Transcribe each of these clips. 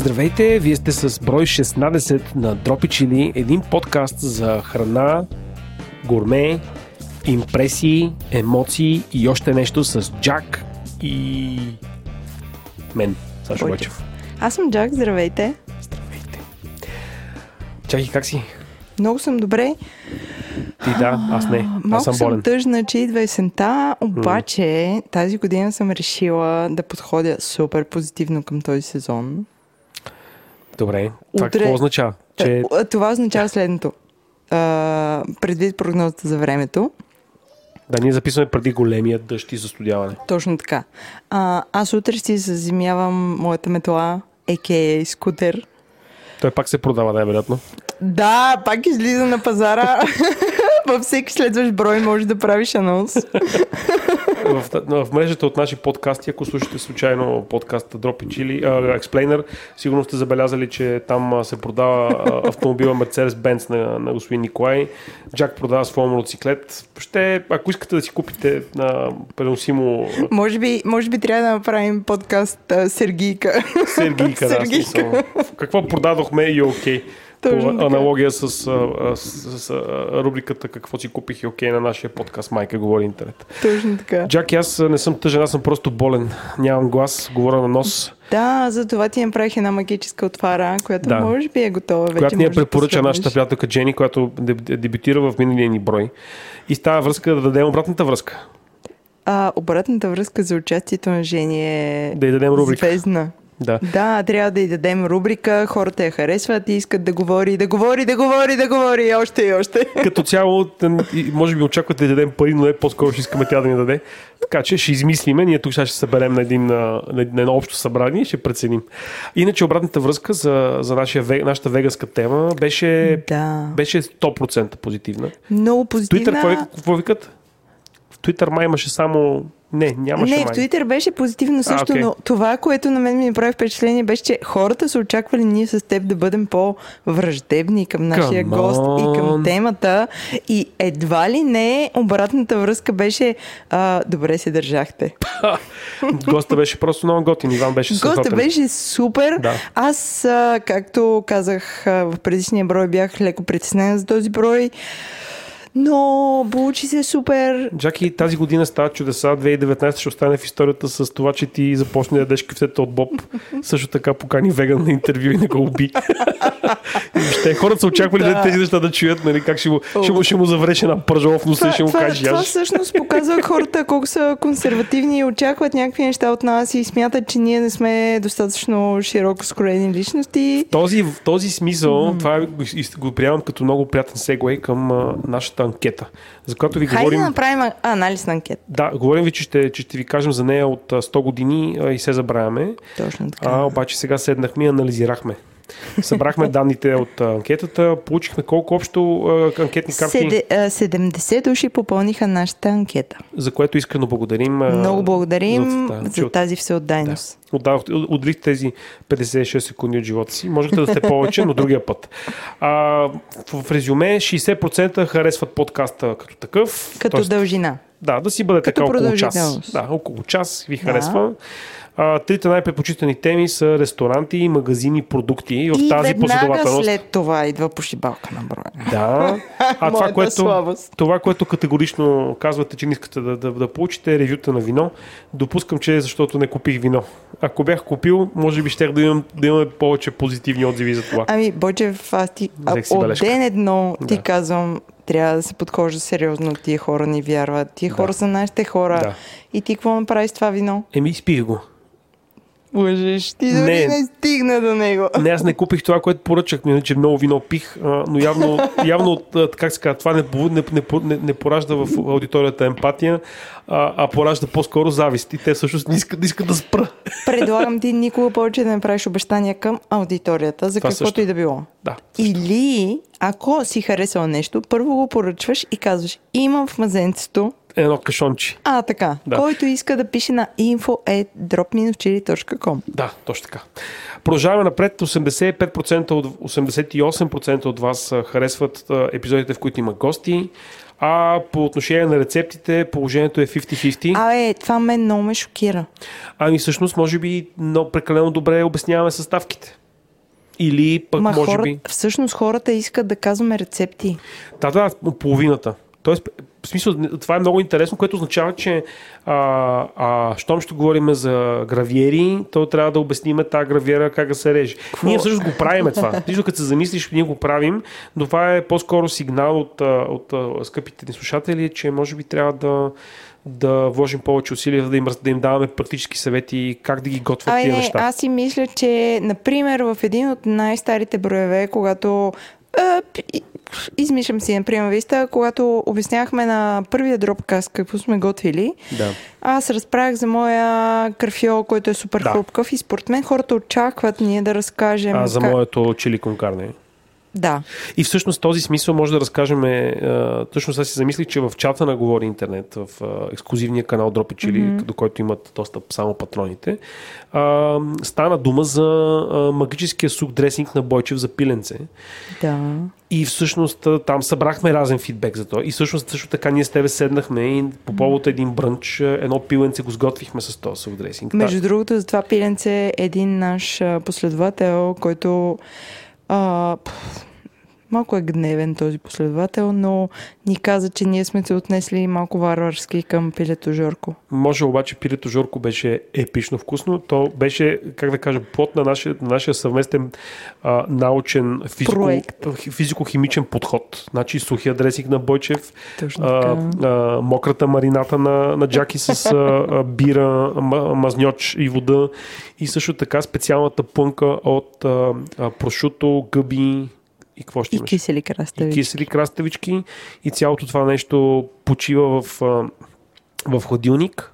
Здравейте, вие сте с брой 16 на Дропичили, един подкаст за храна, гурме, импресии, емоции и още нещо с Джак и мен, Сашо Бойчев. Аз съм Джак, здравейте. Здравейте. Чаки, как си? Много съм добре. Ти да, аз не. Малко аз съм съм болен. тъжна, че идва есента, обаче тази година съм решила да подходя супер позитивно към този сезон. Добре. Това Утре- какво означава? Че... Е, Това означава следното. А, предвид прогнозата за времето, Да, ние записваме преди големия дъжд и застудяване. точно така. А, аз утре си заземявам моята метла, а.к.а. скутер. Той пак се продава, най-вероятно. Да, пак излиза на пазара. Във всеки следващ брой можеш да правиш анонс. в, в мрежата от наши подкасти, ако слушате случайно подкаста Drop It Chili, uh, Explainer, сигурно сте забелязали, че там се продава а, автомобила Mercedes-Benz на, на господин Николай. Джак продава своя мотоциклет. Ще, ако искате да си купите на преносимо Може би, може би трябва да направим подкаст а, Сергийка. Сергийка, да, Сергийка. смисъл. Какво продадохме и е окей. Точно По така. аналогия с, с, с а, рубриката Какво си купих и окей на нашия подкаст Майка говори интернет. Точно така. Джак, аз не съм тъжен, аз съм просто болен. Нямам глас, говоря на нос. Да, за това ти направих една магическа отвара, която Да. може би е готова вече. която ни да препоръча последваш. нашата приятелка Джени, която деб- дебютира в миналия ни брой. И става връзка да дадем обратната връзка. А, обратната връзка за участието на Жени е Да й дадем рубрика. звездна. Да. Да, трябва да й дадем рубрика, хората я харесват и искат да говори, да говори, да говори, да говори и още и още. Като цяло, може би очаквате да дадем пари, но не по-скоро ще искаме тя да ни даде. Така че ще измислиме. Ние тук сега ще съберем на, един, на, на едно общо събрание и ще преценим. Иначе обратната връзка за, за нашия, нашата веганска тема беше, Да. беше 100% позитивна. Много позитивна. Twitter какво, какво викат? В Twitter май имаше само... Не, нямаше Не, в. Twitter беше позитивно също, окей. но това, което на мен ми направи впечатление, беше, че хората са очаквали ние с теб да бъдем по-враждебни към нашия Come гост и към on. темата. И едва ли не обратната връзка беше а, добре се държахте. Госта беше просто много готин. Иван беше Госта страхотен. беше супер. Да. Аз, а, както казах а, в предишния брой, бях леко притеснена за този брой. Но получи се супер. Джаки, тази година става чудеса. 2019 ще остане в историята с това, че ти започне да ядеш кафета от Боб. Също така покани веган на интервю и не го уби. Въобще, хората са очаквали да. Тези неща да чуят, нали, как ще му, ще му, ще му завреш една пържола в носа и ще му това, кажеш, това яш. всъщност показва хората колко са консервативни и очакват някакви неща от нас и смятат, че ние не сме достатъчно широко скроени личности. Този, в този смисъл, това е- го, го приемам като много приятен сегвей към а, нашата анкета, за която ви Хайде говорим. да направим анализ на анкет. Да, говорим ви, че ще, че ще ви кажем за нея от а, 100 години и се забравяме. Точно така. А, обаче сега седнахме и анализирахме. Събрахме данните от анкетата, получихме колко общо анкетни карти, Седе, а, 70 души попълниха нашата анкета. за което искрено благодарим. Много благодарим за, тази всеотдайност. Отдадохте, отделихте тези 56 секунди от живота си. Можете да сте повече, но другия път. А, в, резюме 60% харесват подкаста като такъв. Като Тоест, дължина. Да, да си бъде Като така около час. Да, около час ви Да. А, трите най-предпочитани теми са ресторанти, магазини, продукти. И в И тази последователност. след това идва пошибалка на броя. Да. А това което, това, което категорично казвате, че не искате да, да, да получите е ревюта на вино, допускам, че е защото не купих вино. Ако бях купил, може би щях да, имам, да имаме повече позитивни отзиви за това. Ами, Бойчев, аз ти от ден едно ти Да. казвам, трябва да се подхожда сериозно. Тия хора ни вярват. Тия Да. хора са нашите хора. Да. И ти какво направи с това вино? Еми, изпих го. Лъжеш. Ти дори Не. не, стигна до него. Не, аз не купих това, което поръчах, ми, че много вино пих, а, но явно, явно как се казва, това не, не, не, не, поражда в аудиторията емпатия, а, а поражда по-скоро завист. И те всъщност не искат, не искат да спра. Предлагам ти никога повече да не правиш обещания към аудиторията за Това каквото също. и да било. Да. Или, ако си харесал нещо, първо го поръчваш и казваш, имам в мазенцето Едно кашонче. А, така. Да. Който иска да пише на info.drop-chili.com Да, точно така. Продължаваме напред. 85% от, 88% от вас а, харесват а, епизодите, в които има гости. А по отношение на рецептите, положението е 50-50. Абе, това мен много ме шокира. Ами всъщност, може би, много прекалено добре обясняваме съставките. Или пък Ма може хора, би... всъщност хората искат да казваме рецепти. Да, да, половината. Тоест, в смисъл, това е много интересно, което означава, че а, а, щом ще говорим за гравиери, то трябва да обясним тази гравиера как да се реже. Какво? Ние всъщност го правим това. Вижда, като се замислиш, ние го правим, но това е по-скоро сигнал от, от, а, скъпите ни слушатели, че може би трябва да да вложим повече усилия, да им, да им даваме практически съвети как да ги готвят тия не, неща. аз си мисля, че, например, в един от най-старите броеве, когато измислям си, например, виста, когато обяснявахме на първия дропкаст какво сме готвили, Да. аз разправях за моя карфиол, който е супер Да. хрупкав и според мен хората очакват ние да разкажем. А за как... моето чили конкарне. Да. И всъщност този смисъл може да разкажем, а, точно сега си замислих, че в чата на Говори Интернет, в ексклюзивния канал Дропи Чили, mm-hmm. до който имат достъп само патроните, а, стана дума за магическия сук дресинг на Бойчев за пиленце. Да. И всъщност там събрахме разен фидбек за това. И всъщност също така ние с тебе седнахме и по повод един брънч, едно пиленце го сготвихме с този сук дресинг. Между другото, за това пиленце е един наш последовател, който а, пф, малко е гневен този последовател, но ни каза, че ние сме се отнесли малко варварски към пилето Жорко. Може обаче пилето Жорко беше епично вкусно. То беше, как да кажа, плод на нашия, на нашия съвместен а, научен физико, физико-химичен подход. Значи сухия дресик на Бойчев, а, а, мократа марината на, на Джаки с а, а, бира, ма, мазньоч и вода и също така специалната пънка от а, а, прошуто, гъби и какво ще И имаш? кисели и крастави. кисели краставички и цялото това нещо почива в, в хладилник.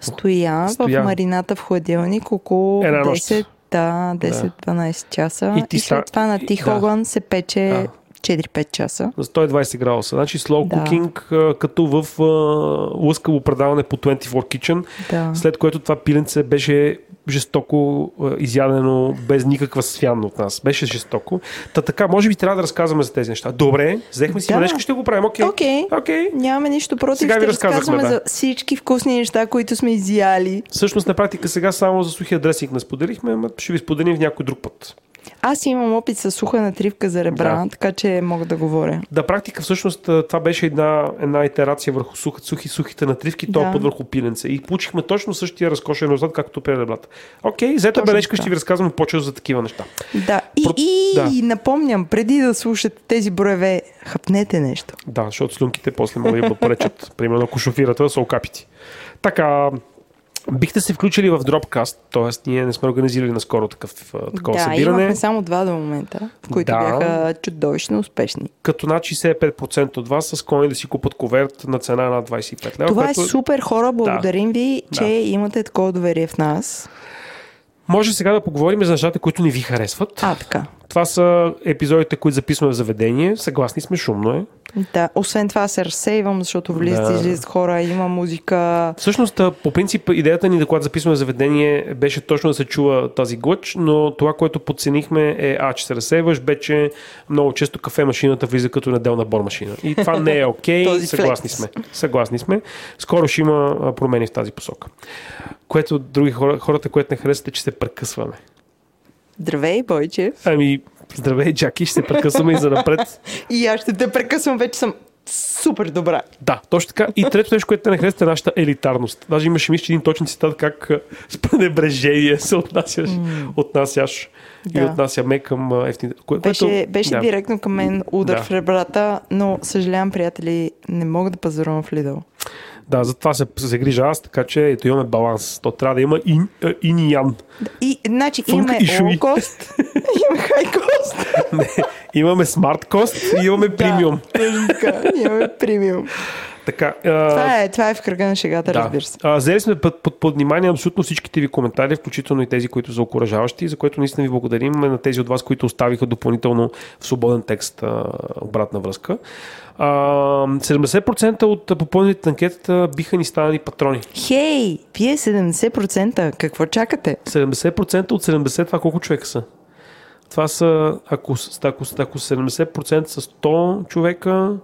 Стоя, Стоя. в марината в хладилник около Една нощ. 10, да, 10-12 часа. И И, ти след ста- това на и- тих да. огън се пече Да. 4-5 часа. на 120 градуса. Значи slow Да. cooking, като в лъскаво предаване по 24 Kitchen, Да. след което това пиленце беше жестоко а, изядено, без никаква свян от нас. Беше жестоко. Та така, може би трябва да разказваме за тези неща. Добре, взехме си Да. бележка, ще го правим. Окей. Окей. Окей. Нямаме нищо против. Сега ви ще разказахме, разказваме да. за всички вкусни неща, които сме изяли. Всъщност, на практика сега само за сухия дресинг не споделихме, ама ще ви споделим в някой друг път. Аз имам опит с суха натривка за ребра, Да. така че мога да говоря. Да, практика всъщност това беше една, една итерация върху сух, сухи, сухите натривки, Да. този път върху пиленце. И получихме точно същия разкошен резултат, както при ребрата. Окей, взета Точно бележка, ще ви разказвам по за такива неща. Да, и, Про- и, да. и напомням, преди да слушате тези броеве, хапнете нещо. Да, защото слюнките после могат да поречат. Примерно, ако шофирате, да са окапити. Така, бихте се включили в Dropcast, т.е. ние не сме организирали наскоро такъв, такова да, събиране. имахме само два до момента, в които Да. бяха чудовищно успешни. Като над 65% от вас са склонни да си купат коверт на цена на 25 лева. Това което е супер хора, благодарим ви, че Да. имате такова доверие в нас. Може сега да поговорим за нещата, които не ви харесват. А, така. Това са епизодите, които записваме в заведение. Съгласни сме, шумно е. Да, освен това се разсейвам, защото влизат Да. и излизат хора, има музика. Всъщност, по принцип, идеята ни да когато записваме заведение беше точно да се чува тази глъч, но това, което подценихме е А, че се разсейваш, Б, че много често кафе машината влиза като неделна бормашина. И това не е окей. Този Съгласни флекс. сме. Съгласни сме. Скоро ще има промени в тази посока. Което други хора, хората, което не харесват е, че се прекъсваме. Здравей, Бойчев. Ами, здравей, Джаки, ще се прекъсваме и за напред. И аз ще те прекъсвам, вече съм супер добра. Да, точно така. И трето нещо, което не харесва е нашата елитарност. Даже имаше мисля, че един точен цитат как с пренебрежение се отнасяш, отнасяш и Да. отнасяме към ефтините. Кое, Беше, което, беше да. директно към мен удар Да. в ребрата, но съжалявам, приятели, не мога да пазарувам в Lidl. Да, затова се, се грижа аз, така че ето имаме баланс. То трябва да има ин, и ян. И, значи, Функ имаме cost, имаме cost. Не, имаме смарт кост и имаме премиум. Да, имаме премиум. Така, а, Това е, това е в кръга на шегата, разбира се. А, взели сме под, под, под внимание абсолютно всичките ви коментари, включително и тези, които са окоръжаващи, за което наистина ви благодарим на тези от вас, които оставиха допълнително в свободен текст а, обратна връзка. А, 70% от попълнените анкетата биха ни станали патрони. Хей, вие 70%, какво чакате? 70% от 70, това колко човека са? Това са, ако, ако, ако 70% са 100 човека,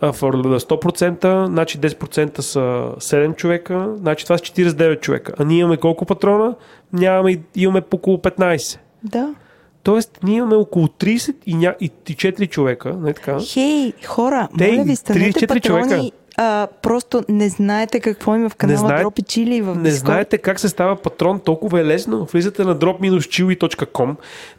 а, в 100%, значи 10% са 7 човека, значи това са 49 човека. А ние имаме колко патрона? Нямаме, имаме по около 15. Да. Тоест, ние имаме около 30 и, ня... и 4 човека, не така? Хей, хора, Те моля ви, станете 34 патрони. човека. А, просто не знаете какво има в канала знае- Дропи Чили в Не Discord. знаете как се става патрон, толкова е лесно. Влизате на drop-chili.com,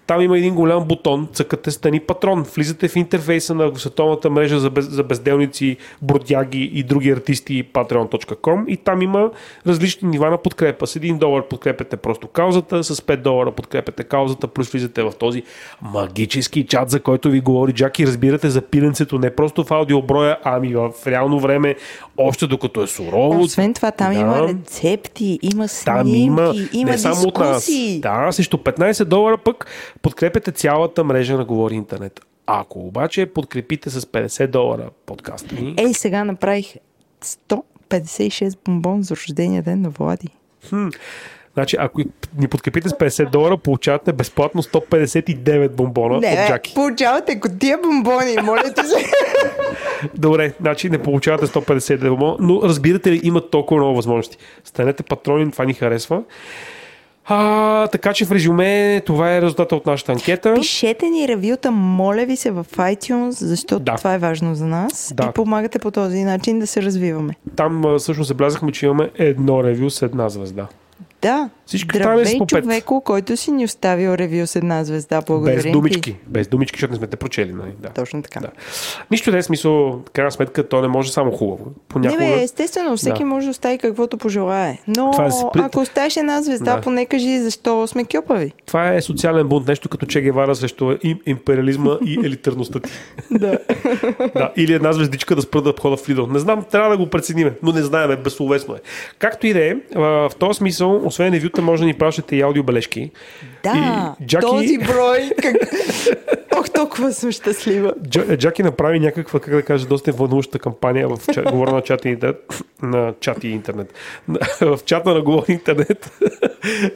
там има един голям бутон, цъкате стани патрон. Влизате в интерфейса на световната мрежа за, без, за безделници, бродяги и други артисти patreon.com и там има различни нива на подкрепа. С 1 долар подкрепяте просто каузата, с 5 долара подкрепяте каузата, плюс влизате в този магически чат, за който ви говори Джаки. Разбирате за пиленцето не просто в аудиоброя, ами в реално време, още докато е сурово. Освен това, там Да. има рецепти, има Там снимки, има, има не само от нас. дискусии. Да, срещу 15 долара пък подкрепяте цялата мрежа на Говори Интернет. Ако обаче подкрепите с 50 долара подкаста ни, Ей, сега направих 156 бомбон за рождения ден на Влади. значи ако ни подкрепите с 50 долара, получавате безплатно 159 бомбона от Джаки. получавате котия бомбони, моля ти се. Добре, значи не получавате 159 бомбона, но разбирате ли, има толкова много възможности. Станете патрони, това ни харесва. А, така че в резюме, това е резултата от нашата анкета. Пишете ни ревюта, моля ви се, в iTunes, защото Да. това е важно за нас. Да. И помагате по този начин да се развиваме. Там всъщност забелязахме, че имаме едно ревю с една звезда. Да. Всички Здравей, по човеко, който си ни оставил ревю с една звезда. Благодарим Без ти. думички. Без думички, защото не сме те прочели. Нали? Да. Точно така. Да. Нищо не е смисъл, крайна сметка, то не може само хубаво. Не Понякога... бе, естествено, всеки Да. може да остави каквото пожелае. Но Това е ако оставиш една звезда, Да. поне кажи защо сме кьопави. Това е социален бунт, нещо като Че Гевара срещу им, империализма и елитарността ти. Да. да, или една звездичка да спра да хода в Lidl. Не знам, трябва да го прецениме, но не знаем, безсловесно е. Както и да е, в този смисъл, освен ревюта, може да ни пращате и аудиобележки. Да, И Джаки- този брой. Как... Ох, толкова съм щастлива. Джа, Джаки направи някаква, как да кажа, доста вълнуваща кампания в чат, говоря на чата и интернет, на чат и интернет, в чата на говори интернет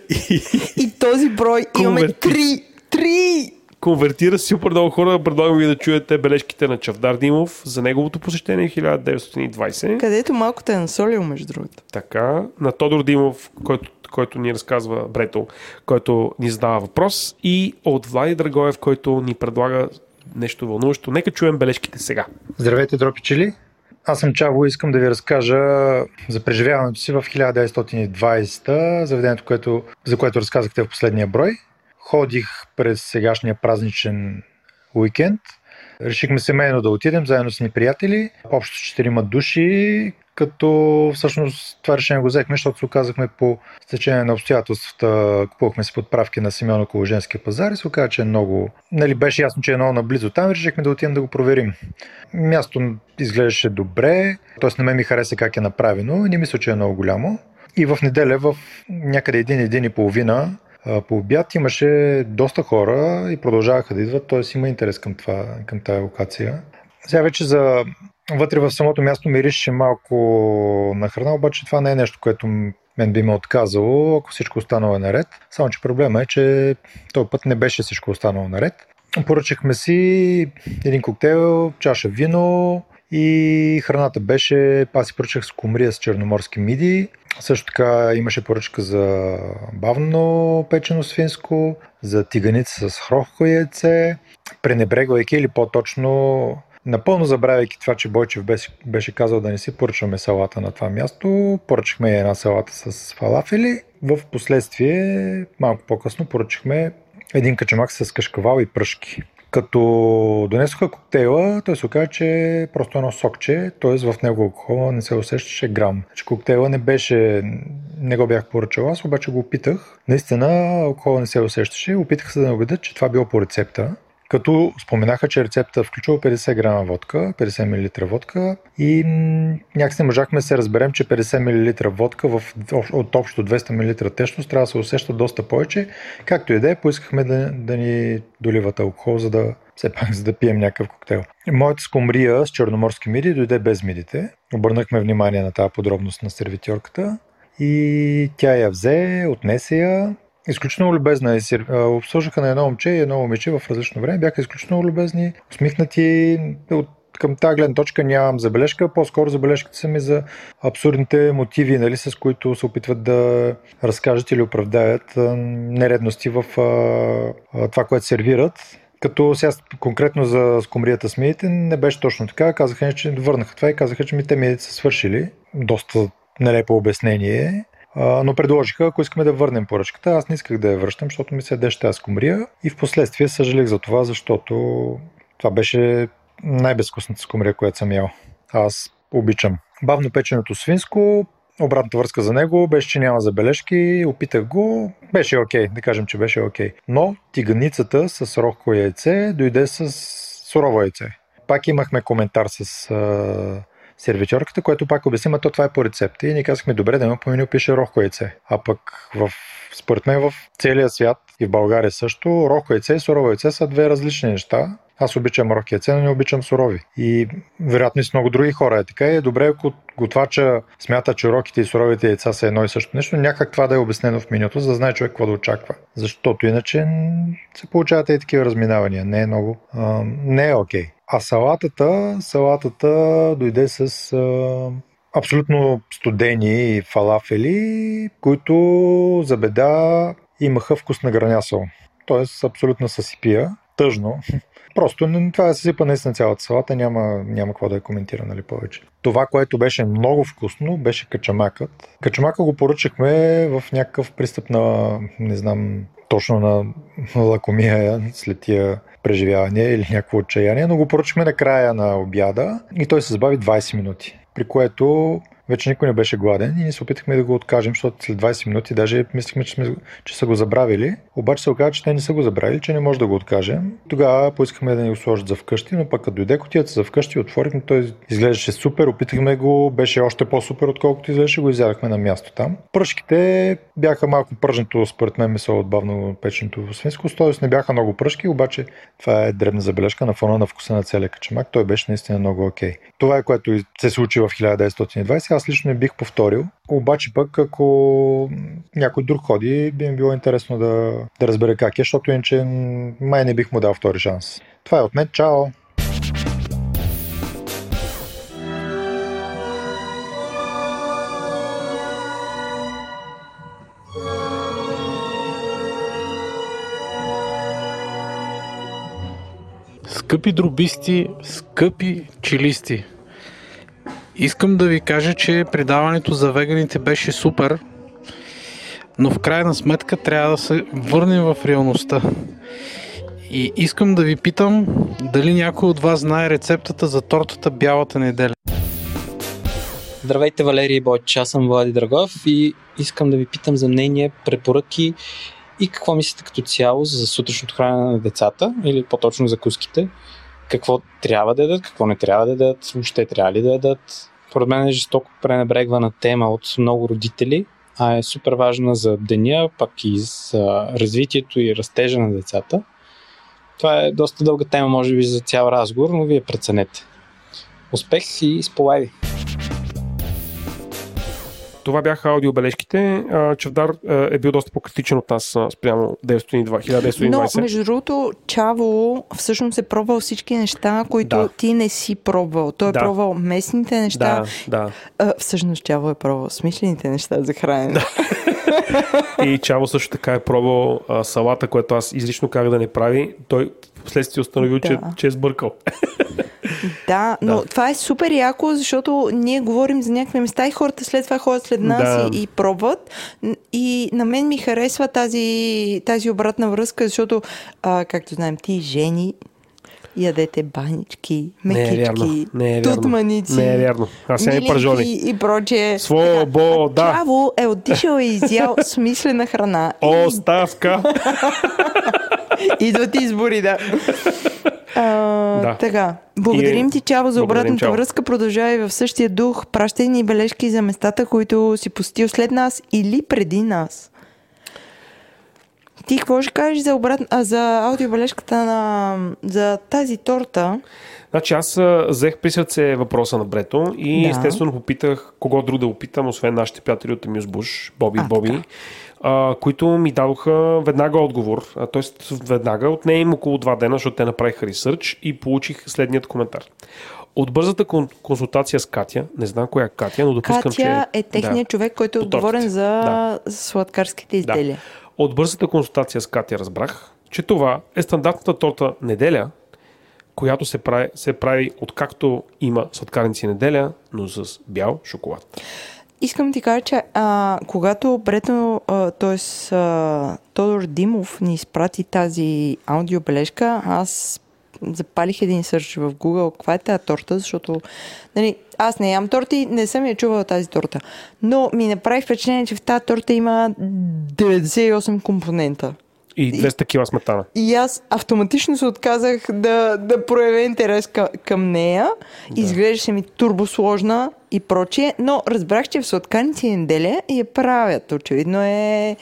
и И този брой имаме Конверти. три. Три! конвертира супер много хора. Предлагам ви да чуете бележките на Чавдар Димов за неговото посещение 1920. Където малко те е насолил, между другото. Така, на Тодор Димов, който, който ни разказва Брето, който ни задава въпрос и от Влади Драгоев, който ни предлага нещо вълнуващо. Нека чуем бележките сега. Здравейте, дропичели! Аз съм Чаво и искам да ви разкажа за преживяването си в 1920, заведението, което, за което разказахте в последния брой. Ходих през сегашния празничен уикенд. Решихме семейно да отидем заедно с ни приятели, общо четирима души, като всъщност това решение го взехме, защото се оказахме по стечение на обстоятелствата, купувахме си подправки на Симеон около женския пазар и се оказа, че е много, нали беше ясно, че е много наблизо там, решихме да отидем да го проверим. Място изглеждаше добре, т.е. на мен ми хареса как е направено и не мисля, че е много голямо. И в неделя в някъде един, един и половина по обяд имаше доста хора и продължаваха да идват, т.е. има интерес към, това, към тази локация. Сега вече за вътре в самото място мирише малко на храна, обаче това не е нещо, което мен би ме отказало, ако всичко останало е наред. Само, че проблема е, че този път не беше всичко останало наред. Поръчахме си един коктейл, чаша вино и храната беше, аз си поръчах с комрия с черноморски миди. Също така имаше поръчка за бавно печено свинско, за тиганица с хрохко яйце, пренебрегвайки или по-точно Напълно забравяйки това, че Бойчев беше, беше казал да не си поръчваме салата на това място, поръчахме една салата с фалафели. В последствие, малко по-късно, поръчахме един качамак с кашкавал и пръшки. Като донесоха коктейла, той се оказа, че е просто едно сокче, т.е. в него алкохола не се усещаше грам. Че коктейла не беше, не го бях поръчал аз, обаче го опитах. Наистина алкохола не се усещаше. Опитах се да ме убедят, че това било по рецепта. Като споменаха, че рецепта включва 50 грама водка, 50 мл водка и някакси не можахме да се разберем, че 50 мл водка в, от общо 200 мл течност трябва да се усеща доста повече. Както и да е, поискахме да, да ни доливат алкохол, за да все пак за да пием някакъв коктейл. Моята скумрия с черноморски миди дойде без мидите. Обърнахме внимание на тази подробност на сервитьорката и тя я взе, отнесе я, Изключително любезна е. Обслужаха на едно момче и едно момиче в различно време. Бяха изключително любезни, усмихнати. От към тази гледна точка нямам забележка, по-скоро забележките са ми за абсурдните мотиви, нали, с които се опитват да разкажат или оправдаят нередности в това, което сервират. Като сега конкретно за скумрията с не беше точно така. Казаха, че върнаха това и казаха, че ми те миите са свършили. Доста нелепо обяснение но предложиха, ако искаме да върнем поръчката, аз не исках да я връщам, защото ми се ядеше тази скумрия и в последствие съжалих за това, защото това беше най-безвкусната скумрия, която съм ял. Аз обичам. Бавно печеното свинско, обратната връзка за него беше, че няма забележки, опитах го, беше окей, okay, да кажем, че беше окей. Okay. Но тиганицата с рохко яйце дойде с сурово яйце. Пак имахме коментар с сервитьорката, което пак обясни, то това е по рецепта. И ние казахме, добре, да има по меню пише рохко яйце. А пък в, според мен в целия свят и в България също, рохко яйце и сурово яйце са две различни неща. Аз обичам рохки яйце, но не обичам сурови. И вероятно и с много други хора е така. И е добре, ако готвача смята, че роките и суровите яйца са едно и също нещо, някак това да е обяснено в менюто, за да знае човек какво да очаква. Защото иначе се получават и такива разминавания. Не е много. А, не е окей. Okay. А салатата, салатата дойде с а, абсолютно студени фалафели, които за беда имаха вкус на гранясъл. Тоест абсолютно съсипия. Тъжно. Просто това е съсипа наистина цялата салата, няма, няма какво да я коментира нали, повече. Това, което беше много вкусно, беше качамакът. Качамака го поръчахме в някакъв пристъп на, не знам, точно на лакомия след тия преживявания или някакво отчаяние, но го поръчахме на края на обяда и той се забави 20 минути, при което вече никой не беше гладен и ние се опитахме да го откажем, защото след 20 минути даже мислихме, че, сме, че са го забравили. Обаче се оказа, че те не са го забравили, че не може да го откажем. Тогава поискахме да ни го сложат за вкъщи, но пък като дойде котията за вкъщи, отворихме, той изглеждаше супер, опитахме го, беше още по-супер, отколкото изглеждаше, го изядахме на място там. Пръшките бяха малко пръжното, според мен, месо от бавно печеното свинско, т.е. не бяха много пръшки, обаче това е дребна забележка на фона на вкуса на целия качамак. Той беше наистина много окей. Okay. Това е което се случи в 1920 аз лично не бих повторил. Обаче пък, ако някой друг ходи, би ми било интересно да, да разбере как е, защото иначе май не бих му дал втори шанс. Това е от мен. Чао! Скъпи дробисти, скъпи чилисти. Искам да ви кажа, че предаването за веганите беше супер, но в крайна сметка трябва да се върнем в реалността. И искам да ви питам дали някой от вас знае рецептата за тортата бялата неделя. Здравейте, Валерий Бойч, аз съм Влади Драгов и искам да ви питам за мнение, препоръки и какво мислите като цяло за сутрешното хранене на децата или по-точно за куските какво трябва да дадат, какво не трябва да дадат, въобще трябва ли да дадат. Поред мен е жестоко пренебрегвана тема от много родители, а е супер важна за деня, пак и за развитието и растежа на децата. Това е доста дълга тема, може би, за цял разговор, но вие преценете. Успех и сполайди! Това бяха аудиобележките. Чавдар е бил доста по-критичен от нас спрямо 1902, 1920. Но, между другото, Чаво всъщност е пробвал всички неща, които да. ти не си пробвал. Той е да. пробвал местните неща. Да, да. всъщност Чаво е пробвал смислените неща за хранене. Да. И Чаво също така е пробвал а, салата, което аз излично как да не прави. Той вследствие установил, да. че, че е сбъркал. Да, но да. това е супер яко, защото ние говорим за някакви места и хората след това ходят след нас да. и, и пробват. И на мен ми харесва тази, тази обратна връзка, защото, а, както знаем, ти жени ядете банички, мекички, не е тутманици, не е вярно. Аз съм и пържоли. И прочее. Да. Чаво е отишъл и изял смислена храна. Оставка. Идват избори, да. А, да. Така. Благодарим и... ти, Чаво, за обратната чао. връзка. Продължавай в същия дух. Пращай ни бележки за местата, които си посетил след нас или преди нас. Ти какво ще кажеш за, обрат... а, за аудиобележката на... за тази торта? Значи аз взех при сърце въпроса на Брето и да. естествено попитах кого друг да опитам, освен нашите приятели от Мюзбуш, Боби и Боби. Така а, които ми дадоха веднага отговор, т.е. веднага, отне им около два дена, защото те направиха ресърч и получих следният коментар. от бързата кон- консултация с Катя, не знам коя е Катя, но допускам, Катя че... е техният да. човек, който е отговорен за Да. сладкарските изделия. От бързата консултация с Катя разбрах, че това е стандартната торта неделя, която се прави, се прави откакто има сладкарници неделя, но с бял шоколад. Искам ти кажа, че а, когато Брето, т.е. Тодор Димов ни изпрати тази аудиобележка, аз запалих един сърч в Google, каква е тази торта, защото нали, аз не ям торти, не съм я чувала тази торта. Но ми направи впечатление, че в тази торта има 98 компонента. И 200 кила сметана. И аз автоматично се отказах да, да проявя интерес към, към нея. Да. Изглеждаше ми турбосложна и прочие, но разбрах, че в сладканици неделя я правят. Очевидно е...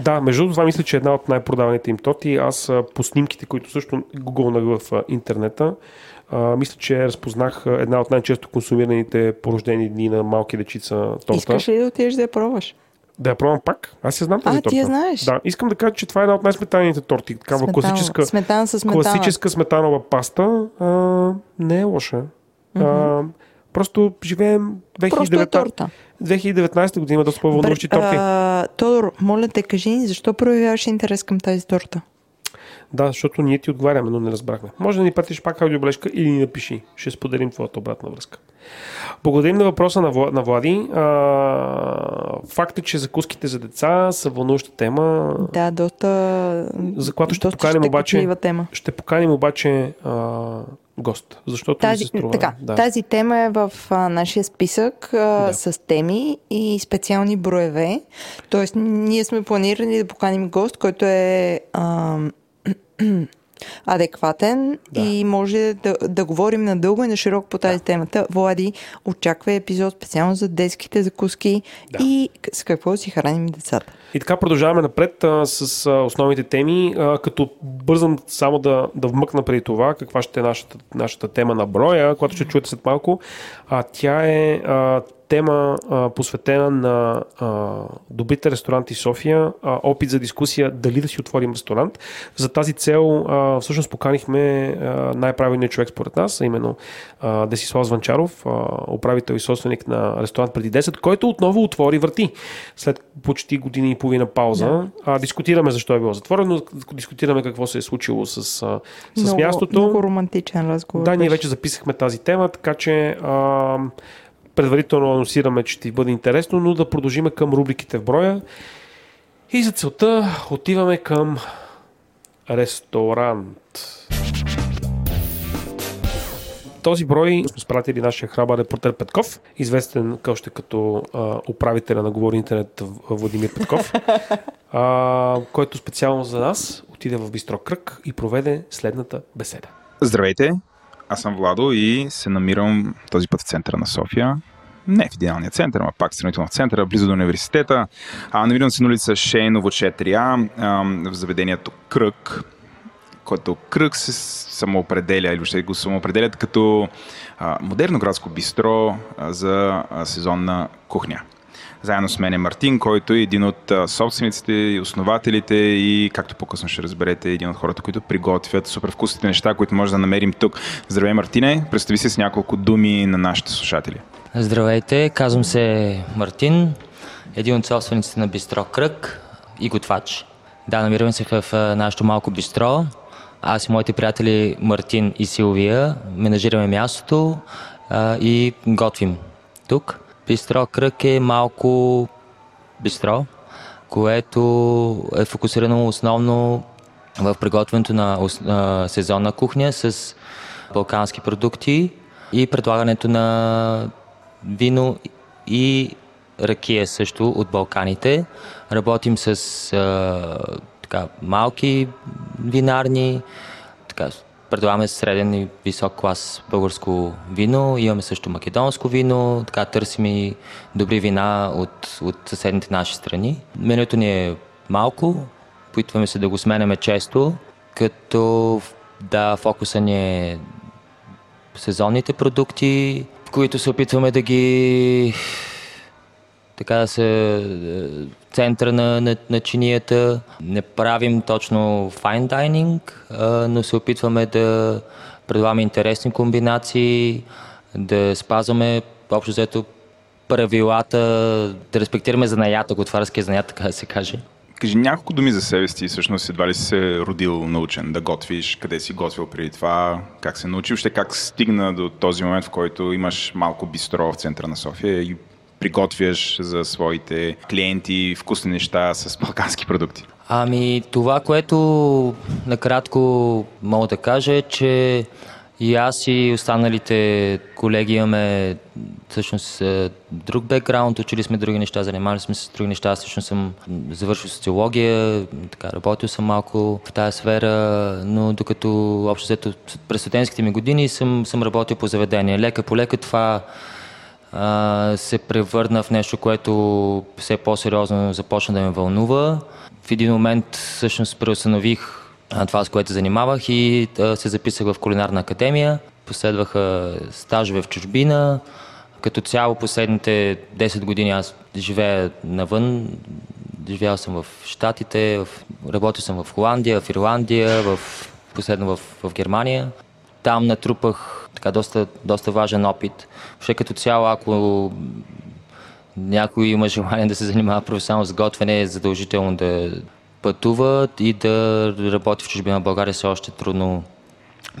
Да, между това мисля, че е една от най-продаваните им торти. Аз а, по снимките, които също гугълнах в а, интернета, а, мисля, че разпознах а, една от най-често консумираните порождени дни на малки дечица торта. Искаш ли да отидеш да я пробваш? Да я пробвам пак? Аз я знам тази А, торта. ти я знаеш? Да, искам да кажа, че това е една от най-сметаните торти. Такава Сметана- класическа, Сметана с сметана. класическа сметанова паста. А, не е лоша. А, просто живеем Просто е 2019, торта. 2019 година има доста по-вълнуващи торти. а, Тодор, моля те, кажи ни, защо проявяваш интерес към тази торта? Да, защото ние ти отговаряме, но не разбрахме. Може да ни пратиш пак аудиоблежка или ни напиши. Ще споделим твоята обратна връзка. Благодарим на въпроса на, Вла- на Влади. А, факт е, че закуските за деца са вълнуваща тема. Да, доста... За която ще доста поканим обаче- тема. Ще поканим обаче а, гост, защото Тази, струва. така, да. тази тема е в а, нашия списък а, Да. с теми и специални броеве. Тоест, ние сме планирали да поканим гост, който е а, адекватен Да. и може да, да говорим надълго и на широко по тази темата. Влади, очаква епизод специално за детските закуски Да. и с какво си храним децата. И така продължаваме напред а, с а, основните теми, а, като бързам само да, да вмъкна преди това каква ще е нашата, нашата тема на броя, която ще чуете след малко. А, тя е а, тема а, посветена на а, добрите ресторанти София, а, опит за дискусия дали да си отворим ресторант. За тази цел а, всъщност поканихме най-правилният човек според нас, а именно а, Десислав Званчаров, а, управител и собственик на ресторант преди 10, който отново отвори врати след почти години и половина пауза. А, дискутираме защо е било затворено, дискутираме какво се е случило с, а, с много, мястото. Много романтичен разговор. Да, ние вече записахме тази тема, така че а, предварително анонсираме, че ще бъде интересно, но да продължиме към рубриките в броя. И за целта отиваме към ресторант. Този брой сме спратили нашия храбър репортер Петков, известен още като а, управителя на Говори Интернет Владимир Петков, а, който специално за нас отиде в Бистро Кръг и проведе следната беседа. Здравейте, аз съм Владо и се намирам този път в центъра на София. Не в идеалния център, а пак сравнително в центъра, близо до университета. А, намирам се на улица Шейново 4А, а, в заведението Кръг, който Кръг се самоопределя или въобще го самоопределят като а, модерно градско бистро а, за а, сезонна кухня. Заедно с мен е Мартин, който е един от собствениците и основателите и, както по-късно ще разберете, един от хората, които приготвят супер вкусните неща, които може да намерим тук. Здравей, Мартине! Представи се с няколко думи на нашите слушатели. Здравейте, казвам се Мартин, един от собствениците на Бистро Кръг и готвач. Да, намираме се в нашето малко бистро. Аз и моите приятели Мартин и Силвия менажираме мястото а, и готвим тук. Бистро Кръг е малко бистро, което е фокусирано основно в приготвянето на сезонна кухня с балкански продукти и предлагането на вино и ракия също от Балканите. Работим с така, малки винарни, така, предлагаме среден и висок клас българско вино, имаме също македонско вино, така търсим и добри вина от, от съседните наши страни. Менюто ни е малко, опитваме се да го сменяме често, като да, фокуса ни е сезонните продукти, които се опитваме да ги така да се е, центъра на, на, на чинията. Не правим точно dining, а, но се опитваме да предлагаме интересни комбинации, да спазваме общо взето правилата, да респектираме занаята, готварския занаят, така да се каже. Кажи няколко думи за себе си, всъщност едва ли си се родил научен да готвиш, къде си готвил преди това, как се научил, ще как стигна до този момент, в който имаш малко бистро в центъра на София и приготвяш за своите клиенти вкусни неща с балкански продукти? Ами, това, което накратко мога да кажа е, че и аз и останалите колеги имаме всъщност е, друг бекграунд, учили сме други неща, занимавали сме се с други неща. Аз всъщност съм завършил социология, така, работил съм малко в тази сфера, но докато общо взето през студентските ми години съм, съм работил по заведение. Лека по лека това се превърна в нещо, което все по-сериозно започна да ме вълнува. В един момент всъщност преустанових това, с което занимавах и се записах в кулинарна академия. Последваха стажове в чужбина. Като цяло последните 10 години аз живея навън. Живял съм в Штатите, в... работил съм в Холандия, в Ирландия, в... последно в, в Германия. Там натрупах така доста, доста важен опит. Въобще като цяло, ако някой има желание да се занимава професионално с готвене, е задължително да пътува и да работи в чужбина. България все още трудно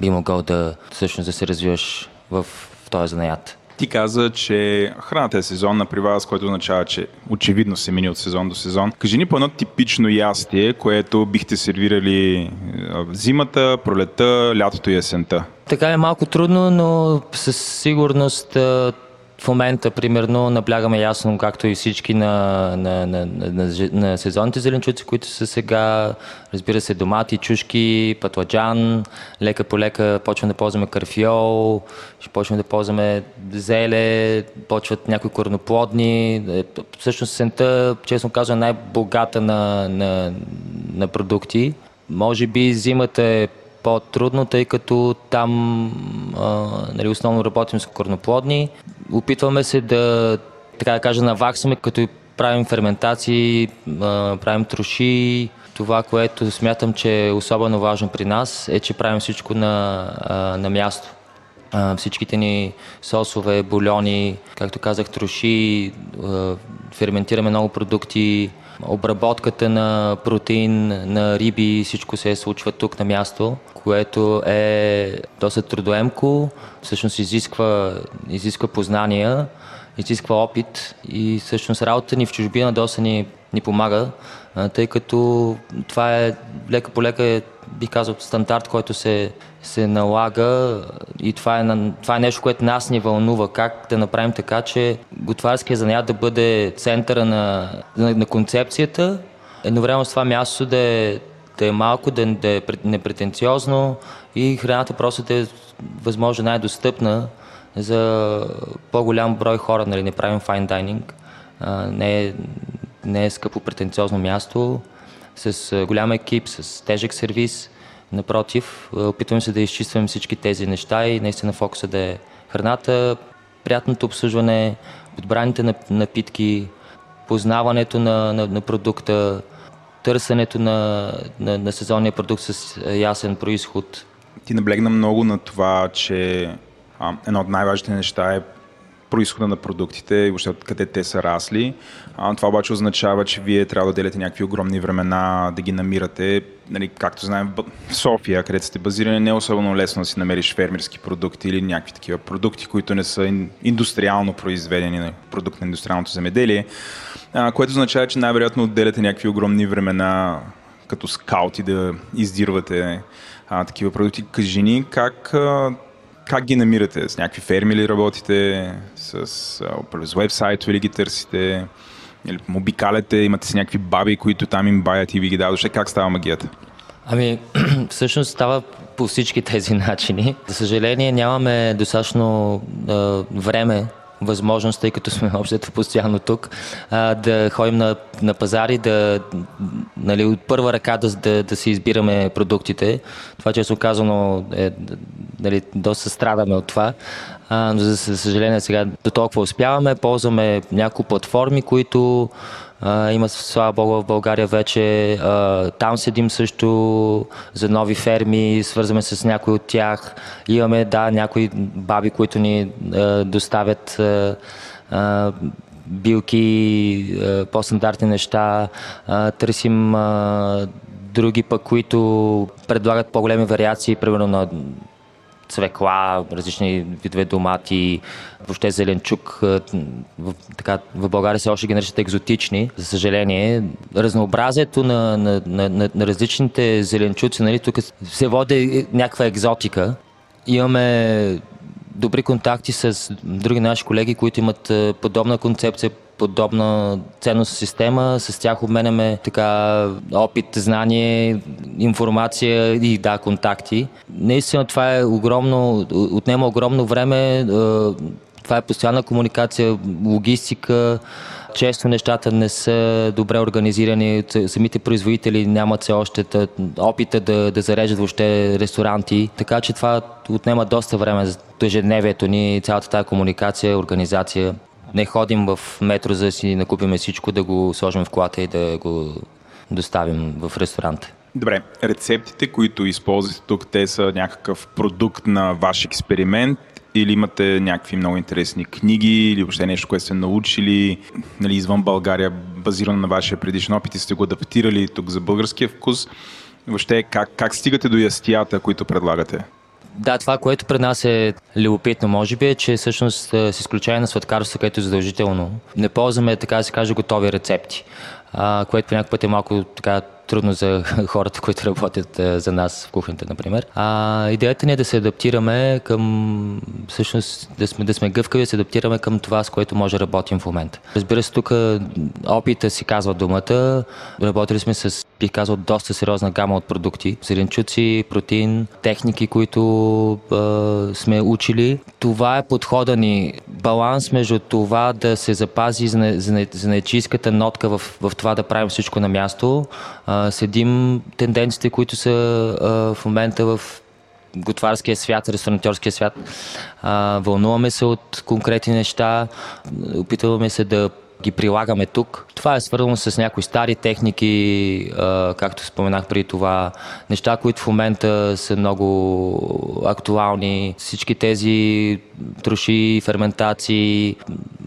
би могъл да всъщност да се развиваш в, в този занаят. Ти каза, че храната е сезонна при вас, което означава, че очевидно се мини от сезон до сезон. Кажи ни по едно типично ястие, което бихте сервирали зимата, пролета, лятото и есента. Така е малко трудно, но със сигурност в момента, примерно, наблягаме ясно, както и всички на, на, на, на, на сезонните зеленчуци, които са сега. Разбира се, домати, чушки, патладжан. Лека по лека почваме да ползваме карфиол, ще почваме да ползваме зеле, почват някои корноплодни. Е, всъщност сента, честно казвам, е най-богата на, на, на продукти. Може би зимата е по-трудно, тъй като там а, нали, основно работим с корноплодни. Опитваме се да, така да кажа, наваксаме, като правим ферментации, а, правим троши. Това, което смятам, че е особено важно при нас, е, че правим всичко на, а, на място. Всичките ни сосове, бульони, както казах, троши, ферментираме много продукти, обработката на протеин, на риби, всичко се случва тук на място, което е доста трудоемко, всъщност изисква, изисква познания, изисква опит и всъщност работата ни в чужбина доста ни, ни помага, тъй като това е лека по лека е, бих казал, стандарт, който се, се налага и това е, това е нещо, което нас ни вълнува. Как да направим така, че готварския занаят да бъде центъра на, на, на концепцията, едновременно с това място да е, да е малко, да, да е непретенциозно и храната просто да е възможно най-достъпна за по-голям брой хора. Нали, не правим dining. А, не, е, не е скъпо претенциозно място с голям екип, с тежък сервис. Напротив, опитваме се да изчистваме всички тези неща и наистина фокуса да е храната, приятното обслужване, подбраните напитки, познаването на, на, на продукта, търсенето на, на, на сезонния продукт с ясен происход. Ти наблегна много на това, че а, едно от най-важните неща е происхода на продуктите и въобще къде те са расли. А, това обаче означава, че вие трябва да делите някакви огромни времена да ги намирате. Нали, както знаем, в София, където сте базирани, не е особено лесно да си намериш фермерски продукти или някакви такива продукти, които не са индустриално произведени, на продукт на индустриалното земеделие, а, което означава, че най-вероятно отделяте някакви огромни времена като скаути да издирвате а, такива продукти. Кажи ни как а, как ги намирате? С някакви ферми ли работите? С, с вебсайт или ги търсите? Или обикаляте? Имате си някакви баби, които там им баят и ви ги дадоше? Как става магията? Ами, всъщност става по всички тези начини. За съжаление нямаме достатъчно а, време възможност, тъй като сме общото постоянно тук, а, да ходим на, на пазари, да, нали, от първа ръка да, да, да си избираме продуктите. Това, често казано, е нали, доста страдаме от това. А, но за съжаление сега до толкова успяваме. Ползваме няколко платформи, които има, слава богу, в България вече. Там седим също за нови ферми, свързваме с някои от тях. Имаме, да, някои баби, които ни доставят билки, по-стандартни неща. Търсим други пък, които предлагат по-големи вариации, примерно на цвекла, различни видове домати, въобще зеленчук. В, така, в България се още ги наричат екзотични, за съжаление. Разнообразието на, на, на, на, на различните зеленчуци, нали, тук се води някаква екзотика. Имаме добри контакти с други наши колеги, които имат подобна концепция, подобна ценност система. С тях обменяме така опит, знание, информация и да, контакти. Наистина това е огромно, отнема огромно време. Е, това е постоянна комуникация, логистика. Често нещата не са добре организирани. Самите производители нямат все още опита да, да зарежат въобще ресторанти. Така че това отнема доста време за ежедневието ни, цялата тази комуникация, организация не ходим в метро, за да си накупиме всичко, да го сложим в колата и да го доставим в ресторанта. Добре, рецептите, които използвате тук, те са някакъв продукт на ваш експеримент или имате някакви много интересни книги или въобще нещо, което сте научили нали, извън България, базирано на вашия предишен опит и сте го адаптирали тук за българския вкус. Въобще, как, как стигате до ястията, които предлагате? Да, това, което пред нас е любопитно, може би, е, че всъщност с изключение на сладкарството, което е задължително, не ползваме, така да се каже, готови рецепти, а, което по някакъв път е малко така трудно за хората, които работят е, за нас в кухнята, например. А, идеята ни е да се адаптираме към, всъщност, да сме, да сме гъвкави, да се адаптираме към това, с което може да работим в момента. Разбира се, тук опита си казва думата. Работили сме с, бих казал, доста сериозна гама от продукти. Зеленчуци, протеин, техники, които а, сме учили. Това е подхода ни. Баланс между това да се запази занечийската нотка в, в това да правим всичко на място, а, следим тенденциите, които са в момента в готварския свят, ресторантьорския свят. Вълнуваме се от конкретни неща, опитваме се да ги прилагаме тук. Това е свързано с някои стари техники, както споменах преди това, неща, които в момента са много актуални. Всички тези троши, ферментации,